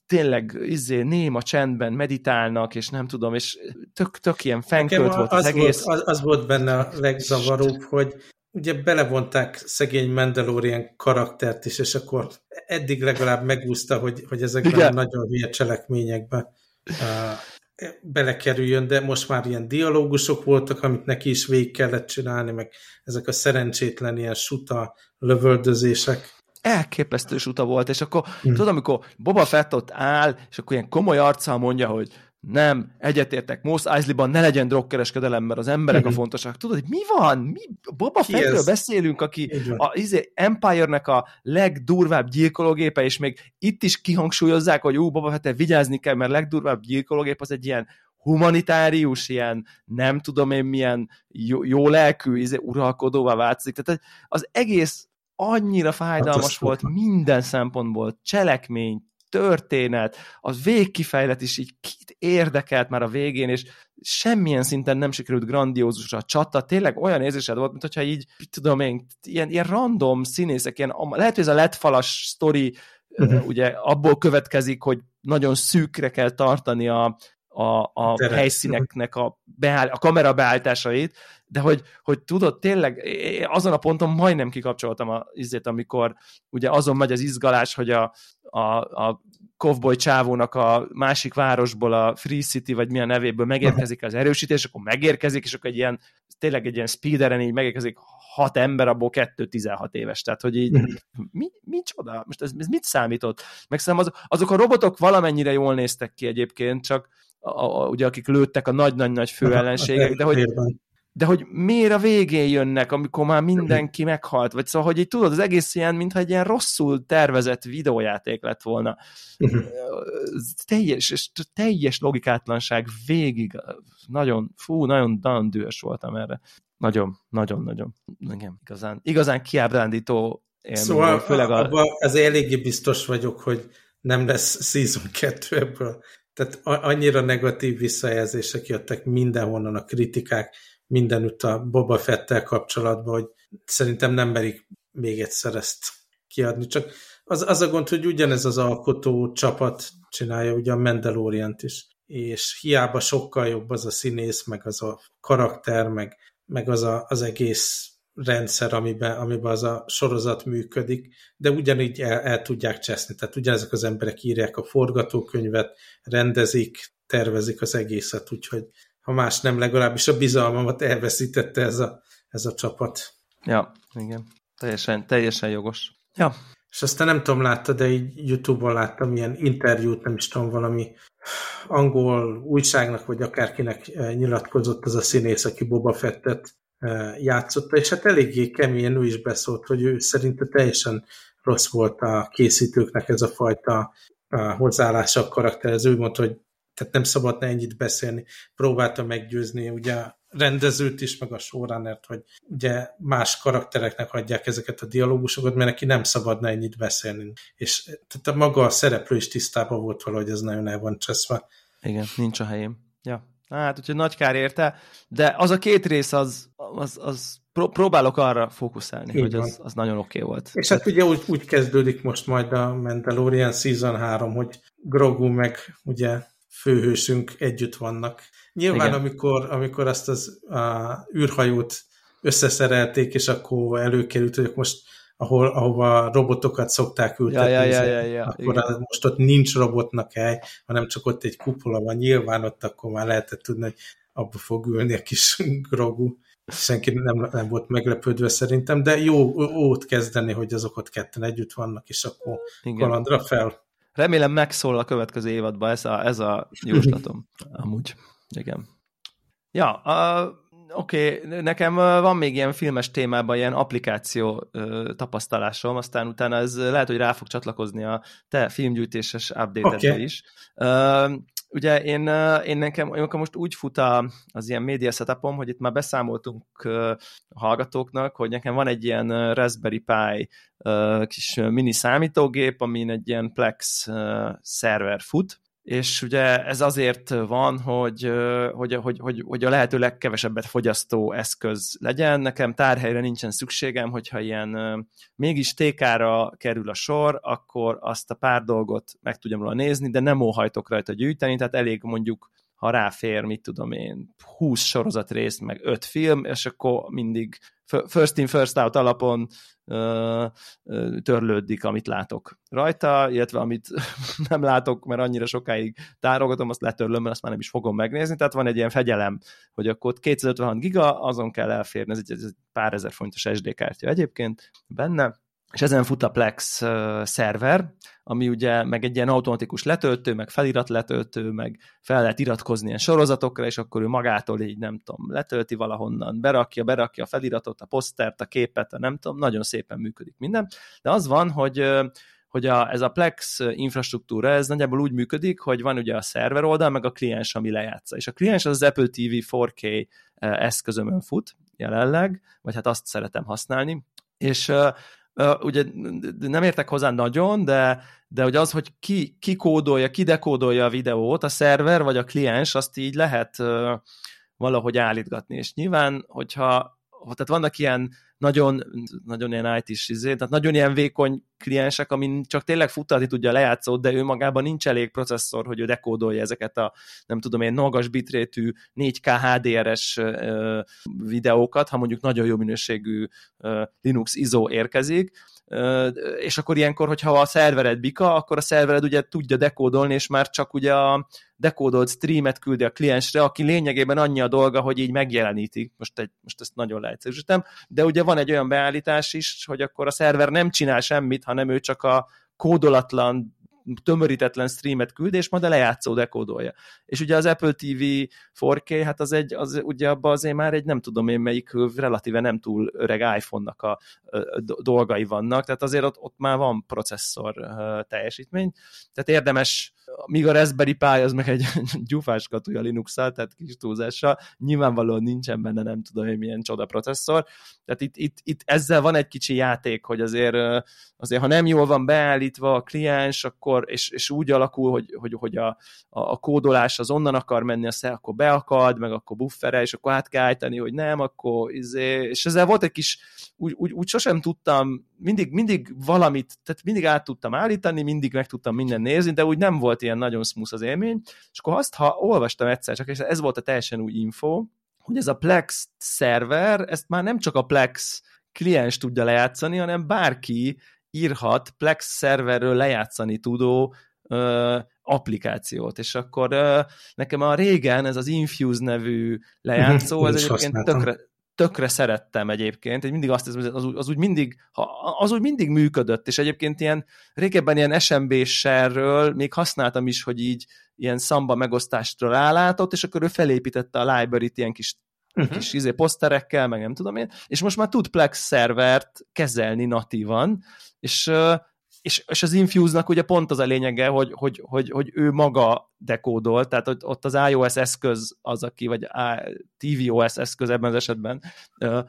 A: tényleg izé, néma csendben meditálnak, és nem tudom, és tök, tök ilyen fenkölt volt az, az egész.
B: Volt, az, az volt benne a legzavaróbb, hogy ugye belevonták szegény Mandalorian karaktert is, és akkor eddig legalább megúszta, hogy, hogy ezekben Igen. a nagyon hülye cselekményekben uh, belekerüljön, de most már ilyen dialógusok voltak, amit neki is végig kellett csinálni, meg ezek a szerencsétlen ilyen suta lövöldözések
A: elképesztő suta volt, és akkor hmm. tudod, amikor Boba Fett ott áll, és akkor ilyen komoly arccal mondja, hogy nem, egyetértek, Mos Eisley-ban ne legyen drogkereskedelem, mert az emberek a mhm. fontosak. Tudod, hogy mi van? Mi? Boba Fettről beszélünk, aki a izé, Empire-nek a legdurvább gyilkológépe, és még itt is kihangsúlyozzák, hogy ú, Boba Fett vigyázni kell, mert legdurvább gyilkológép az egy ilyen humanitárius, ilyen nem tudom én milyen jó, jó lelkű, izé, uralkodóvá változik. Tehát az egész annyira fájdalmas hát volt minden szempontból, cselekmény, történet, a végkifejlet is így kit érdekelt már a végén, és semmilyen szinten nem sikerült grandiózus a csata, tényleg olyan érzésed volt, mint hogyha így, tudom én, ilyen, ilyen random színészek, ilyen, lehet, hogy ez a letfalas sztori uh-huh. ugye abból következik, hogy nagyon szűkre kell tartani a, a, a helyszíneknek a, beáll, a kamera beállításait, de hogy, hogy tudod, tényleg azon a ponton majdnem kikapcsoltam a izét, amikor ugye azon megy az izgalás, hogy a, a, a Kovboy csávónak a másik városból, a Free City, vagy milyen nevéből megérkezik az erősítés, akkor megérkezik, és akkor egy ilyen, tényleg egy ilyen speederen így megérkezik hat ember, abból kettő 16 éves. Tehát, hogy így, mi, mi csoda? Most ez, ez mit számított? Meg az, azok a robotok valamennyire jól néztek ki egyébként, csak a, a, ugye akik lőttek a nagy-nagy-nagy főellenségek, de hogy, de hogy miért a végén jönnek, amikor már mindenki meghalt, vagy szóval, hogy így tudod, az egész ilyen, mintha egy ilyen rosszul tervezett videójáték lett volna. Uh-huh. teljes, és teljes logikátlanság végig, nagyon, fú, nagyon, nagyon dühös voltam erre. Nagyon, nagyon, nagyon. Igen, igazán, igazán kiábrándító
B: élmény. Szóval főleg a... abban az eléggé biztos vagyok, hogy nem lesz Season 2 ebből. Tehát annyira negatív visszajelzések jöttek mindenhonnan a kritikák, mindenütt a Boba Fettel kapcsolatban, hogy szerintem nem merik még egyszer ezt kiadni. Csak az, az a gond, hogy ugyanez az alkotó csapat csinálja ugye a Mandalorian-t is, és hiába sokkal jobb az a színész, meg az a karakter, meg, meg az a, az egész rendszer, amiben, amiben az a sorozat működik, de ugyanígy el, el tudják cseszni. Tehát ugyanezek az emberek írják a forgatókönyvet, rendezik, tervezik az egészet, úgyhogy ha más nem, legalábbis a bizalmamat elveszítette ez a, ez a csapat.
A: Ja, igen. Teljesen, teljesen jogos. Ja.
B: És aztán nem tudom, látta, de így Youtube-on láttam ilyen interjút, nem is tudom, valami angol újságnak, vagy akárkinek nyilatkozott az a színész, aki Boba Fettet játszotta, és hát eléggé keményen ő is beszólt, hogy ő szerinte teljesen rossz volt a készítőknek ez a fajta hozzáállása a karakterhez. Ő mondta, hogy tehát nem szabadna ennyit beszélni. Próbálta meggyőzni ugye a rendezőt is, meg a showrunnert, hogy ugye más karaktereknek adják ezeket a dialógusokat, mert neki nem szabadna ennyit beszélni. És tehát a maga a szereplő is tisztában volt valahogy ez nagyon el van cseszve.
A: Igen, nincs a helyén. Ja. Hát, úgyhogy nagy kár érte, de az a két rész, az, az, az pró próbálok arra fókuszálni, Így hogy az, az nagyon oké okay volt.
B: És hát ugye úgy, úgy kezdődik most majd a Mandalorian Season 3, hogy Grogu meg ugye főhősünk együtt vannak. Nyilván, Igen. amikor, amikor azt az a, űrhajót összeszerelték, és akkor előkerült, hogy most ahol, ahova robotokat szokták ültetni,
A: ja, ja, ja, ja, ja,
B: akkor igen. most ott nincs robotnak hely, hanem csak ott egy kupola van, nyilván ott akkor már lehetett tudni, hogy abba fog ülni a kis grogu. Senki nem, nem volt meglepődve szerintem, de jó ót kezdeni, hogy azok ott ketten együtt vannak, és akkor igen. kalandra fel.
A: Remélem megszól a következő évadban ez a, ez a jóslatom. Amúgy. Igen. Ja, a, oké, okay, nekem van még ilyen filmes témában ilyen applikáció ö, tapasztalásom, aztán utána ez lehet, hogy rá fog csatlakozni a te filmgyűjtéses update okay. is. Ö, ugye én, én nekem én most úgy fut a, az ilyen média setupom, hogy itt már beszámoltunk a hallgatóknak, hogy nekem van egy ilyen Raspberry Pi kis mini számítógép, amin egy ilyen Plex szerver fut, és ugye ez azért van, hogy, hogy, hogy, hogy, hogy a lehető legkevesebbet fogyasztó eszköz legyen. Nekem tárhelyre nincsen szükségem, hogyha ilyen mégis TK-ra kerül a sor, akkor azt a pár dolgot meg tudjam róla nézni, de nem óhajtok rajta gyűjteni, tehát elég mondjuk ha ráfér, mit tudom én, 20 sorozat részt, meg 5 film, és akkor mindig first in, first out alapon törlődik, amit látok rajta, illetve amit nem látok, mert annyira sokáig tárogatom, azt letörlöm, mert azt már nem is fogom megnézni, tehát van egy ilyen fegyelem, hogy akkor 256 giga, azon kell elférni, ez egy, ez egy pár ezer fontos SD kártya egyébként benne, és ezen fut a Plex szerver, ami ugye meg egy ilyen automatikus letöltő, meg felirat letöltő, meg fel lehet iratkozni ilyen sorozatokra, és akkor ő magától így nem tudom, letölti valahonnan, berakja, berakja a feliratot, a posztert, a képet, a nem tudom, nagyon szépen működik minden. De az van, hogy hogy a, ez a Plex infrastruktúra, ez nagyjából úgy működik, hogy van ugye a szerver oldal, meg a kliens, ami lejátsza. És a kliens az, az Apple TV 4K eszközömön fut jelenleg, vagy hát azt szeretem használni, és uh, ugye nem értek hozzá nagyon, de, de hogy az, hogy ki, ki kódolja, ki dekódolja a videót, a szerver vagy a kliens, azt így lehet valahogy állítgatni. És nyilván, hogyha tehát vannak ilyen nagyon, nagyon ilyen IT-s izé, tehát nagyon ilyen vékony kliensek, amin csak tényleg futtatni tudja a lejátszót, de ő magában nincs elég processzor, hogy ő dekódolja ezeket a, nem tudom én, magas bitrétű 4K HDR-es videókat, ha mondjuk nagyon jó minőségű Linux ISO érkezik, és akkor ilyenkor, hogyha a szervered bika, akkor a szervered ugye tudja dekódolni, és már csak ugye a dekódolt streamet küldi a kliensre, aki lényegében annyi a dolga, hogy így megjeleníti. Most, egy, most ezt nagyon leegyszerűsítem, de ugye van egy olyan beállítás is, hogy akkor a szerver nem csinál semmit, hanem ő csak a kódolatlan tömörítetlen streamet küld, és majd a lejátszó dekódolja. És ugye az Apple TV 4K, hát az egy, az ugye abban azért már egy nem tudom én melyik relatíve nem túl öreg iPhone-nak a, a dolgai vannak, tehát azért ott, ott már van processzor teljesítmény, tehát érdemes míg a Raspberry Pi az meg egy gyufás katúja linux tehát kis túlzással, nyilvánvalóan nincsen benne nem tudom hogy milyen csoda processzor, tehát itt, itt, itt ezzel van egy kicsi játék, hogy azért, azért ha nem jól van beállítva a kliens, akkor, és, és úgy alakul, hogy, hogy, hogy a, a, kódolás az onnan akar menni, azt akkor beakad, meg akkor buffere, és akkor át kell állítani, hogy nem, akkor izé, és ezzel volt egy kis, úgy, úgy, úgy sosem tudtam, mindig, mindig valamit, tehát mindig át tudtam állítani, mindig meg tudtam minden nézni, de úgy nem volt ilyen nagyon smooth az élmény, és akkor azt, ha olvastam egyszer, csak és ez volt a teljesen új info, hogy ez a Plex szerver, ezt már nem csak a Plex kliens tudja lejátszani, hanem bárki írhat Plex szerverről lejátszani tudó ö, applikációt, és akkor ö, nekem a régen ez az Infuse nevű lejátszó, ez egyébként tökre, tökre szerettem egyébként, hogy mindig azt hiszem, az, úgy, az, úgy mindig, az úgy mindig működött, és egyébként ilyen régebben ilyen SMB serről még használtam is, hogy így ilyen szamba megosztásra rálátott, és akkor ő felépítette a library-t ilyen kis uh-huh. kis izé, poszterekkel, meg nem tudom én, és most már tud Plex szervert kezelni natívan, és és, és az Infuse-nak ugye pont az a lényege, hogy, hogy, hogy, hogy ő maga dekódol, tehát hogy ott az iOS eszköz az, aki, vagy tvOS eszköz ebben az esetben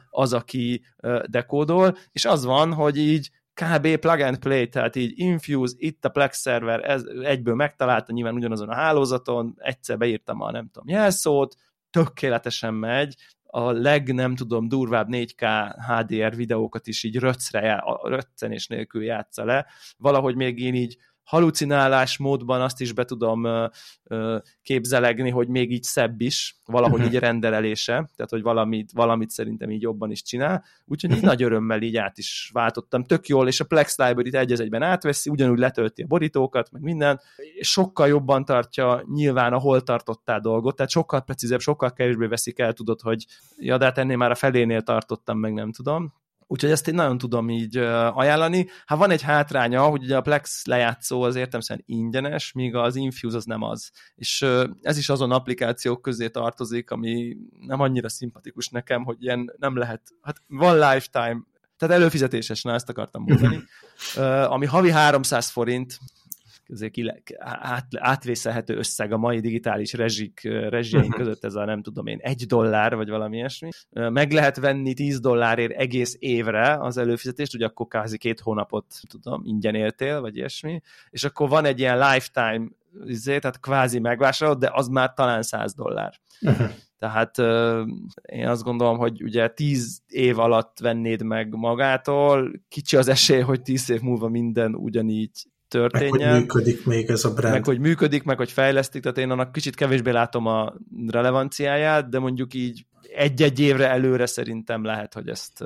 A: az, aki dekódol, és az van, hogy így kb. plug and play, tehát így Infuse, itt a Plex szerver, ez egyből megtalálta, nyilván ugyanazon a hálózaton, egyszer beírtam a nem tudom jelszót, tökéletesen megy, a leg, nem tudom, durvább 4K HDR videókat is így röccre, röccenés nélkül játsza le. Valahogy még én így halucinálás módban azt is be tudom ö, ö, képzelegni, hogy még így szebb is, valahogy uh-huh. így renderelése, tehát hogy valamit, valamit szerintem így jobban is csinál, úgyhogy így nagy örömmel így át is váltottam, tök jól, és a Plex Library-t egy egyben átveszi, ugyanúgy letölti a borítókat, meg minden, sokkal jobban tartja nyilván a hol tartottál dolgot, tehát sokkal precízebb, sokkal kevésbé veszik el, tudod, hogy ja, de hát ennél már a felénél tartottam, meg nem tudom, Úgyhogy ezt én nagyon tudom így ajánlani. Hát van egy hátránya, hogy ugye a Plex lejátszó az értemszerűen ingyenes, míg az Infuse az nem az. És ez is azon applikációk közé tartozik, ami nem annyira szimpatikus nekem, hogy ilyen nem lehet, hát van lifetime, tehát előfizetéses, na ezt akartam mondani, ami havi 300 forint, át, átvészelhető összeg a mai digitális rezsik, rezsieink között ez a nem tudom én, egy dollár, vagy valami ilyesmi. Meg lehet venni 10 dollárért egész évre az előfizetést, ugye akkor kázi két hónapot, tudom, ingyen éltél, vagy ilyesmi, és akkor van egy ilyen lifetime izé, tehát kvázi megvásárolod, de az már talán 100 dollár. Uh-huh. Tehát én azt gondolom, hogy ugye 10 év alatt vennéd meg magától, kicsi az esély, hogy 10 év múlva minden ugyanígy történjen. Meg,
B: hogy működik még ez a brand.
A: Meg, hogy működik, meg, hogy fejlesztik, tehát én annak kicsit kevésbé látom a relevanciáját, de mondjuk így egy-egy évre előre szerintem lehet, hogy ezt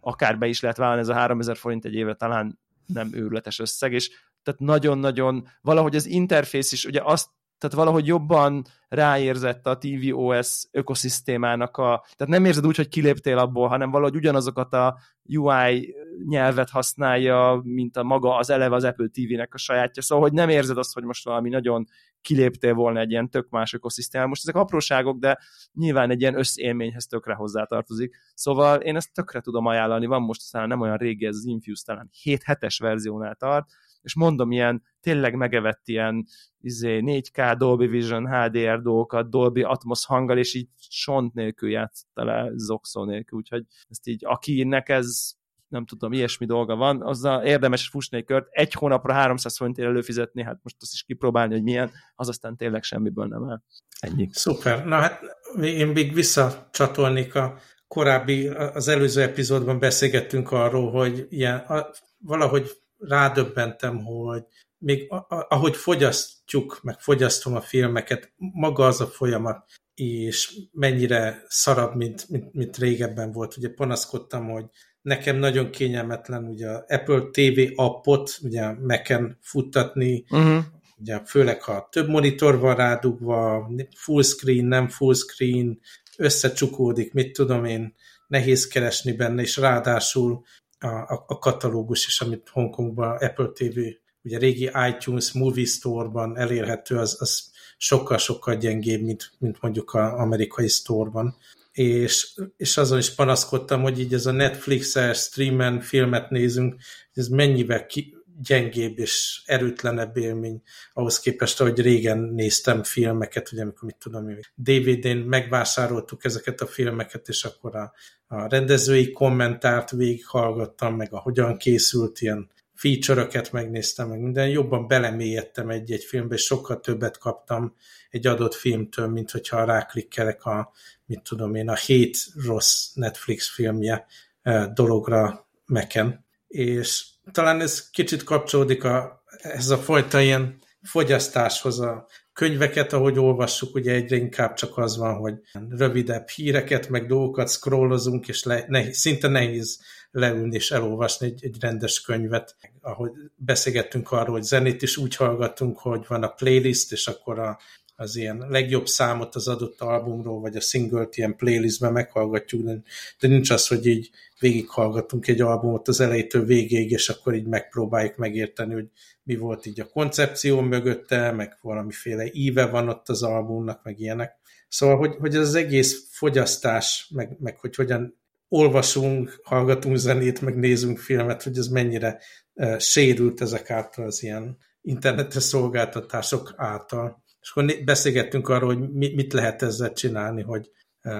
A: akár be is lehet vállalni, ez a 3000 forint egy évre talán nem őrületes összeg, és tehát nagyon-nagyon, valahogy az interfész is, ugye azt tehát valahogy jobban ráérzett a tvOS ökoszisztémának a, tehát nem érzed úgy, hogy kiléptél abból, hanem valahogy ugyanazokat a UI nyelvet használja, mint a maga az eleve az Apple TV-nek a sajátja, szóval hogy nem érzed azt, hogy most valami nagyon kiléptél volna egy ilyen tök más ökoszisztémán. Most ezek apróságok, de nyilván egy ilyen összélményhez tökre hozzátartozik. Szóval én ezt tökre tudom ajánlani, van most talán nem olyan régi ez az Infuse, talán 7 hetes verziónál tart, és mondom, ilyen tényleg megevett ilyen izé, 4K Dolby Vision HDR dolgokat, Dolby Atmos hanggal, és így sont nélkül játszotta le, zokszó nélkül, úgyhogy ezt így, akinek ez nem tudom, ilyesmi dolga van, azzal érdemes fusni egy kört, egy hónapra 300 forintért előfizetni, hát most azt is kipróbálni, hogy milyen, az aztán tényleg semmiből nem áll. Ennyi.
B: Szuper. Na hát én még visszacsatolnék a korábbi, az előző epizódban beszélgettünk arról, hogy ilyen, a, valahogy rádöbbentem, hogy még ahogy fogyasztjuk, meg fogyasztom a filmeket, maga az a folyamat, és mennyire szarabb, mint, mint, mint régebben volt. Ugye panaszkodtam, hogy nekem nagyon kényelmetlen ugye a Apple TV appot ugye Mac-en futtatni, uh-huh. ugye főleg ha több monitor van rádugva, full screen, nem full screen, összecsukódik, mit tudom én, nehéz keresni benne, és ráadásul a, a, a katalógus is, amit Hongkongban Apple TV, ugye régi iTunes Movie Store-ban elérhető, az, az sokkal-sokkal gyengébb, mint, mint mondjuk az amerikai store-ban. És, és azon is panaszkodtam, hogy így ez a Netflix-es streamen filmet nézünk, ez mennyivel ki, gyengébb és erőtlenebb élmény ahhoz képest, ahogy régen néztem filmeket, ugye amikor mit tudom, DVD-n megvásároltuk ezeket a filmeket, és akkor a, a rendezői kommentárt végighallgattam, meg a hogyan készült ilyen feature-öket megnéztem, meg minden, jobban belemélyedtem egy-egy filmbe, és sokkal többet kaptam egy adott filmtől, mint hogyha ráklikkelek a, mit tudom én, a hét rossz Netflix filmje eh, dologra meken. És talán ez kicsit kapcsolódik a, ez a fajta ilyen fogyasztáshoz a könyveket, ahogy olvassuk, ugye egyre inkább csak az van, hogy rövidebb híreket, meg dolgokat scrollozunk, és le, nehéz, szinte nehéz leülni és elolvasni egy, egy rendes könyvet. Ahogy beszélgettünk arról, hogy zenét is úgy hallgatunk, hogy van a playlist, és akkor a, az ilyen legjobb számot az adott albumról, vagy a singlet ilyen playlistben meghallgatjuk, de, de nincs az, hogy így végighallgatunk egy albumot az elejétől végéig, és akkor így megpróbáljuk megérteni, hogy mi volt így a koncepció mögötte, meg valamiféle íve van ott az albumnak, meg ilyenek. Szóval, hogy, hogy az egész fogyasztás, meg, meg hogy hogyan olvasunk, hallgatunk zenét, meg nézünk filmet, hogy ez mennyire uh, sérült ezek által az ilyen internetes szolgáltatások által. És akkor beszélgettünk arról, hogy mit lehet ezzel csinálni, hogy uh,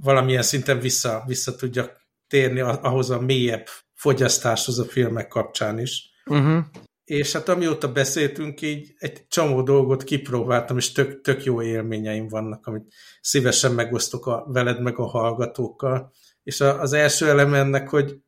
B: valamilyen szinten vissza, vissza tudja térni ahhoz a mélyebb fogyasztáshoz a filmek kapcsán is. Uh-huh. És hát amióta beszéltünk, így egy csomó dolgot kipróbáltam, és tök, tök jó élményeim vannak, amit szívesen megosztok a, veled meg a hallgatókkal. És a, az első elem ennek, hogy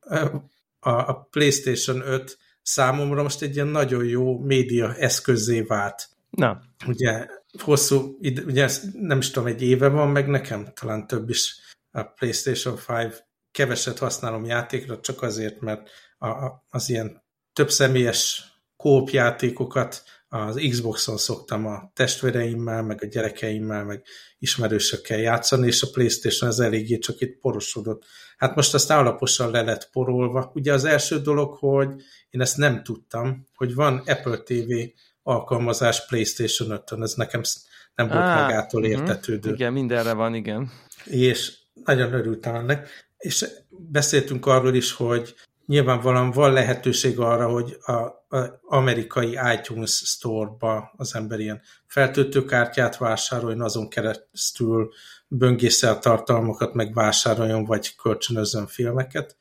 B: a, a PlayStation 5 számomra most egy ilyen nagyon jó média eszközé vált.
A: Na.
B: Ugye hosszú, ugye nem is tudom, egy éve van meg nekem, talán több is a PlayStation 5 keveset használom játékra, csak azért, mert a, az ilyen több személyes kópjátékokat az Xboxon szoktam a testvéreimmel, meg a gyerekeimmel, meg ismerősökkel játszani, és a Playstation az eléggé csak itt porosodott. Hát most azt alaposan le lett porolva. Ugye az első dolog, hogy én ezt nem tudtam, hogy van Apple TV alkalmazás Playstation 5-ön, ez nekem nem volt Á, magától mhm. értetődő.
A: Igen, mindenre van, igen.
B: És nagyon örültem ennek. És beszéltünk arról is, hogy nyilvánvalóan van lehetőség arra, hogy a, a amerikai iTunes Store-ba az ember ilyen feltöltőkártyát vásároljon, azon keresztül böngésze a tartalmakat, meg vásároljon, vagy kölcsönözön filmeket.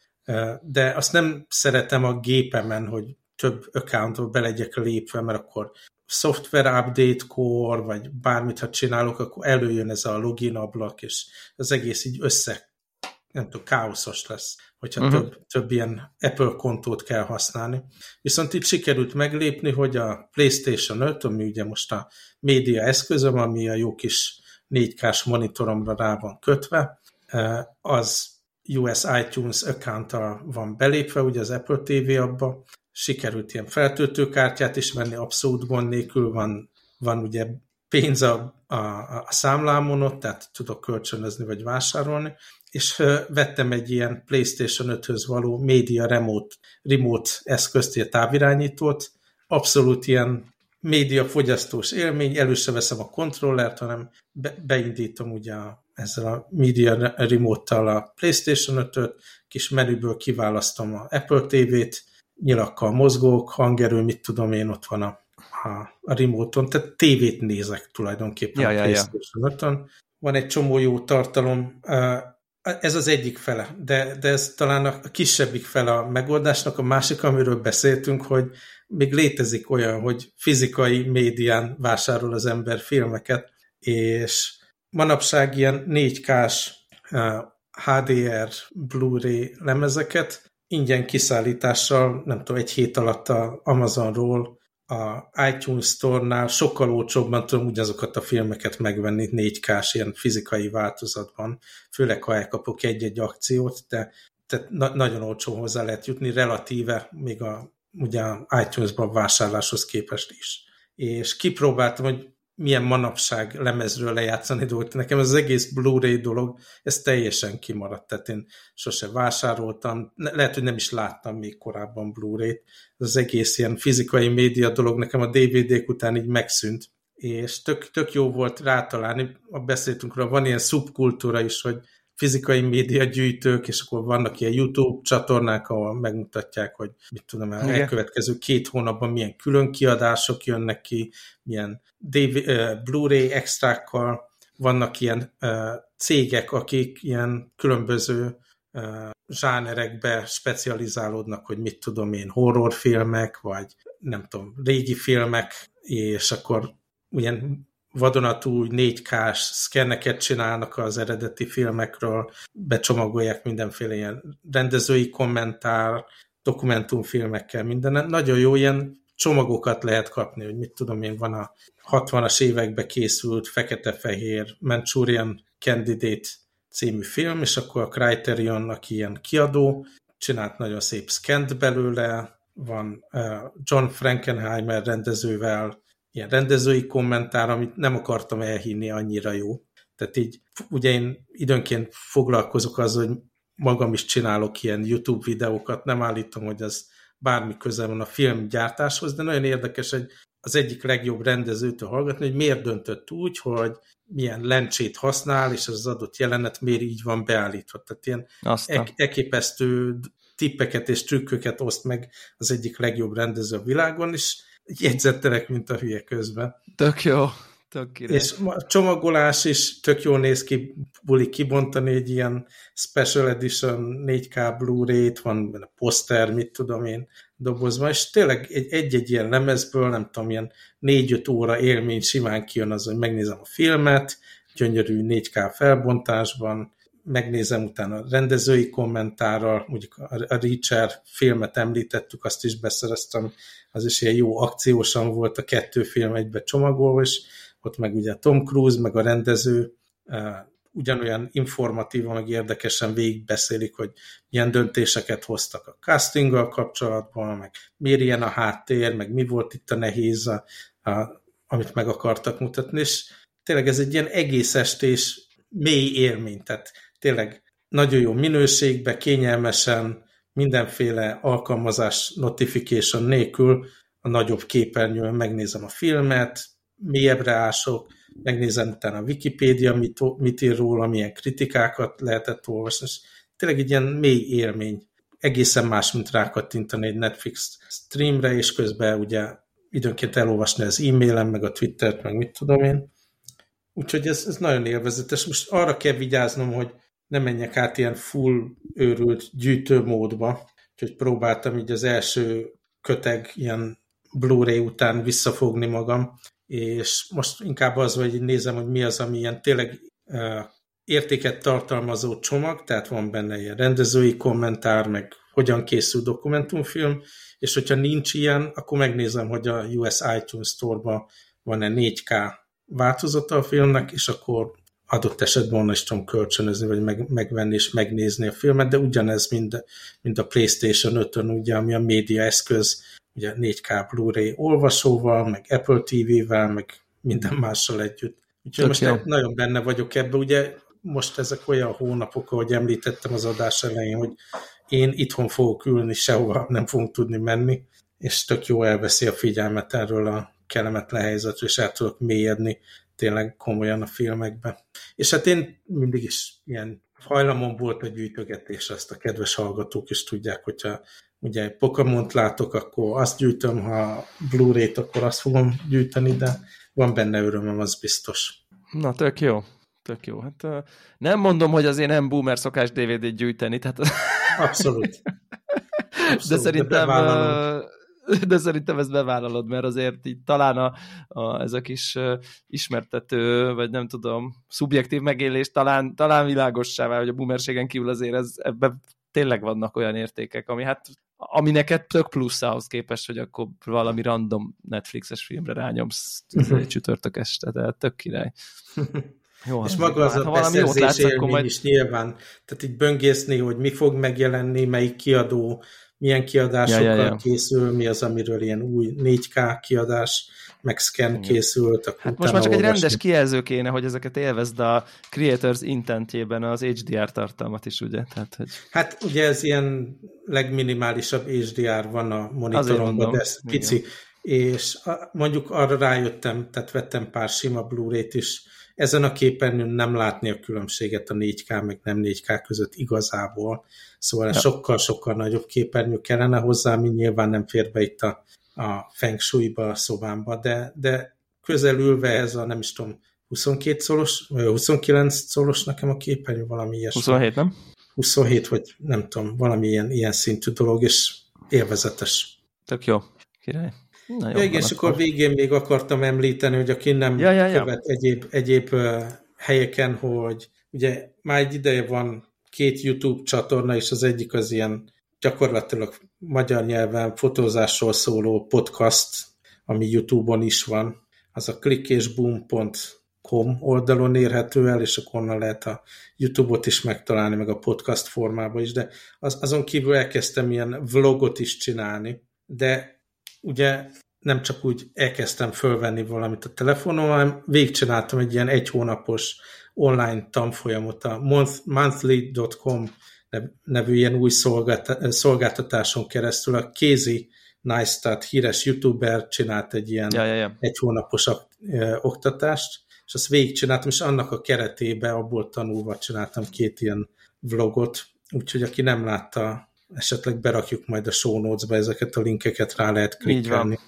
B: De azt nem szeretem a gépemen, hogy több accountba be legyek lépve, mert akkor software update-kor, vagy bármit, ha csinálok, akkor előjön ez a login ablak, és az egész így össze nem tudom, káoszos lesz, hogyha uh-huh. több, több ilyen Apple kontót kell használni. Viszont itt sikerült meglépni, hogy a PlayStation 5, ami ugye most a média eszközöm, ami a jó kis 4K-s monitoromra rá van kötve, eh, az US iTunes account van belépve, ugye az Apple TV abba, sikerült ilyen feltöltőkártyát is venni, abszolút gond nélkül van, van ugye pénz a, a, a számlámon ott, tehát tudok kölcsönözni vagy vásárolni, és vettem egy ilyen PlayStation 5-höz való média remote, remote eszközt, egy távirányítót, abszolút ilyen média fogyasztós élmény, előse veszem a kontrollert, hanem be, beindítom ugye a, ezzel a Media Remote-tal a PlayStation 5-öt, kis menüből kiválasztom a Apple TV-t, nyilakkal mozgók, hangerő, mit tudom én, ott van a, a, a remote-on, tehát tévét nézek tulajdonképpen
A: ja,
B: a
A: PlayStation
B: ja, ja. 5-on. Van egy csomó jó tartalom, ez az egyik fele, de, de ez talán a kisebbik fele a megoldásnak. A másik, amiről beszéltünk, hogy még létezik olyan, hogy fizikai médián vásárol az ember filmeket, és manapság ilyen 4K-s HDR Blu-ray lemezeket ingyen kiszállítással, nem tudom, egy hét alatt a Amazonról a iTunes Store-nál sokkal olcsóbban tudom ugyanazokat a filmeket megvenni 4K-s ilyen fizikai változatban, főleg ha elkapok egy-egy akciót, de tehát na nagyon olcsó hozzá lehet jutni, relatíve még a ugye iTunes-ban vásárláshoz képest is. És kipróbáltam, hogy milyen manapság lemezről lejátszani dolgot. Nekem ez az egész Blu-ray dolog, ez teljesen kimaradt, tehát én sose vásároltam, lehet, hogy nem is láttam még korábban Blu-ray-t. Az egész ilyen fizikai média dolog nekem a DVD-k után így megszűnt, és tök, tök jó volt rátalálni, beszéltünk róla, van ilyen szubkultúra is, hogy fizikai média gyűjtők, és akkor vannak ilyen YouTube csatornák, ahol megmutatják, hogy mit tudom, el, elkövetkező két hónapban milyen külön kiadások jönnek ki, milyen Blu-ray extrákkal, vannak ilyen cégek, akik ilyen különböző zsánerekbe specializálódnak, hogy mit tudom én, horrorfilmek, vagy nem tudom, régi filmek, és akkor ilyen vadonatúj 4K-s szkenneket csinálnak az eredeti filmekről, becsomagolják mindenféle ilyen rendezői kommentár, dokumentumfilmekkel, minden. Nagyon jó ilyen csomagokat lehet kapni, hogy mit tudom én, van a 60-as években készült fekete-fehér Manchurian Candidate című film, és akkor a Criterionnak ilyen kiadó, csinált nagyon szép scant belőle, van John Frankenheimer rendezővel ilyen rendezői kommentár, amit nem akartam elhinni annyira jó. Tehát így, ugye én időnként foglalkozok az, hogy magam is csinálok ilyen YouTube videókat, nem állítom, hogy ez bármi közel van a filmgyártáshoz, de nagyon érdekes, hogy az egyik legjobb rendezőtől hallgatni, hogy miért döntött úgy, hogy milyen lencsét használ, és az adott jelenet miért így van beállítva. Tehát ilyen ek eképesztő tippeket és trükköket oszt meg az egyik legjobb rendező a világon, és jegyzettelek, mint a hülye közben.
A: Tök jó.
B: Tök és a csomagolás is tök jól néz ki, buli kibontani egy ilyen Special Edition 4K Blu-ray-t, van a poszter, mit tudom én, dobozva, és tényleg egy-egy ilyen lemezből, nem tudom, ilyen 4-5 óra élmény simán kijön az, hogy megnézem a filmet, gyönyörű 4K felbontásban, megnézem utána a rendezői kommentárral, mondjuk a Reacher filmet említettük, azt is beszereztem, az is ilyen jó akciósan volt a kettő film egybe csomagolva, és ott meg ugye Tom Cruise, meg a rendező ugyanolyan informatívan, meg érdekesen végigbeszélik, hogy milyen döntéseket hoztak a castinggal kapcsolatban, meg miért ilyen a háttér, meg mi volt itt a nehéz, a, a, amit meg akartak mutatni, és tényleg ez egy ilyen egész estés mély élmény, tehát tényleg nagyon jó minőségbe, kényelmesen, mindenféle alkalmazás notification nélkül a nagyobb képernyőn megnézem a filmet, mélyebbre ások, megnézem utána a Wikipédia, mit, mit ír róla, milyen kritikákat lehetett olvasni, és tényleg egy ilyen mély élmény. Egészen más, mint rákattintani egy Netflix streamre, és közben ugye időnként elolvasni az e-mailen, meg a Twittert, meg mit tudom én. Úgyhogy ez, ez nagyon élvezetes. Most arra kell vigyáznom, hogy ne menjek át ilyen full őrült gyűjtőmódba, úgyhogy próbáltam így az első köteg ilyen Blu-ray után visszafogni magam, és most inkább az, hogy nézem, hogy mi az, ami ilyen tényleg uh, értéket tartalmazó csomag, tehát van benne ilyen rendezői kommentár, meg hogyan készül dokumentumfilm, és hogyha nincs ilyen, akkor megnézem, hogy a US iTunes Store-ban van-e 4K változata a filmnek, és akkor adott esetben onnan is tudom kölcsönözni, vagy meg, megvenni és megnézni a filmet, de ugyanez, mint, mint a PlayStation 5-ön, ugye, ami a média eszköz, ugye 4K Blu-ray olvasóval, meg Apple TV-vel, meg minden mással együtt. Úgyhogy most jó. nagyon benne vagyok ebbe, ugye most ezek olyan hónapok, ahogy említettem az adás elején, hogy én itthon fogok ülni, sehova nem fogunk tudni menni, és tök jó elveszi a figyelmet erről a kellemetlen helyzetről, és el tudok mélyedni tényleg komolyan a filmekbe. És hát én mindig is ilyen hajlamon volt a gyűjtögetés, ezt a kedves hallgatók is tudják, hogyha ugye pokémon látok, akkor azt gyűjtöm, ha Blu-ray-t, akkor azt fogom gyűjteni, de van benne örömöm, az biztos.
A: Na, tök jó. Tök jó. Hát, nem mondom, hogy azért nem boomer szokás DVD-t gyűjteni. Tehát...
B: Abszolút.
A: Abszolút. De szerintem de de szerintem ezt bevállalod, mert azért így talán a, a, ez a kis ismertető, vagy nem tudom, szubjektív megélés talán, talán világossá vál, hogy a boomerségen kívül azért ez, ebben tényleg vannak olyan értékek, ami hát ami neked tök plusz ahhoz képest, hogy akkor valami random Netflixes filmre rányomsz egy csütörtök este, de tök király.
B: Jó, és maga az hát, a beszerzés élmény majd... is nyilván, tehát így böngészni, hogy mi fog megjelenni, melyik kiadó, milyen kiadásokkal ja, ja, ja. készül, mi az, amiről ilyen új 4K kiadás, meg scan Igen. készült. Akkor
A: hát most már csak olvasni. egy rendes kijelző kéne, hogy ezeket élvezd a Creators intentjében az HDR tartalmat is, ugye? Tehát, hogy...
B: Hát ugye ez ilyen legminimálisabb HDR van a monitoron, de ez pici. És mondjuk arra rájöttem, tehát vettem pár sima Blu-ray-t is, ezen a képernyőn nem látni a különbséget a 4K meg nem 4K között igazából. Szóval sokkal-sokkal nagyobb képernyő kellene hozzá, ami nyilván nem fér be itt a, a feng shui-ba, a szobámba, de, de közelülve ez a nem is tudom, 22 szolos, 29 szolos nekem a képernyő, valami ilyesmi.
A: 27, nem?
B: 27, vagy nem tudom, valami ilyen, ilyen szintű dolog, és élvezetes.
A: Tök jó, király.
B: Na jó, ja, igen, és akkor végén még akartam említeni, hogy aki nem ja, ja, ja. követ egyéb, egyéb helyeken, hogy ugye már egy ideje van két YouTube csatorna, és az egyik az ilyen gyakorlatilag magyar nyelven fotózásról szóló podcast, ami YouTube-on is van. Az a klikkésboom.com oldalon érhető el, és akkor onnan lehet a YouTube-ot is megtalálni, meg a podcast formában is, de az, azon kívül elkezdtem ilyen vlogot is csinálni, de ugye nem csak úgy elkezdtem fölvenni valamit a telefonon, hanem végigcsináltam egy ilyen egy hónapos online tanfolyamot a monthly.com nevű ilyen új szolgáltatáson keresztül. A Kézi Neistat, híres youtuber csinált egy ilyen
A: ja, ja, ja.
B: egy hónapos oktatást, és azt végigcsináltam, és annak a keretébe, abból tanulva csináltam két ilyen vlogot, úgyhogy aki nem látta, esetleg berakjuk majd a show notes-ba ezeket a linkeket, rá lehet klikkelni.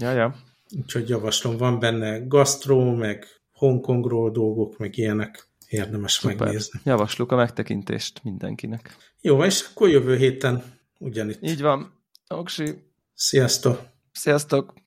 A: Ja, ja.
B: Úgyhogy javaslom, van benne gastro, meg Hongkongról dolgok, meg ilyenek. Érdemes Szuper. megnézni.
A: Javasluk a megtekintést mindenkinek.
B: Jó, és akkor jövő héten ugyanitt.
A: Így van. Oksi.
B: Sziasztok!
A: Sziasztok!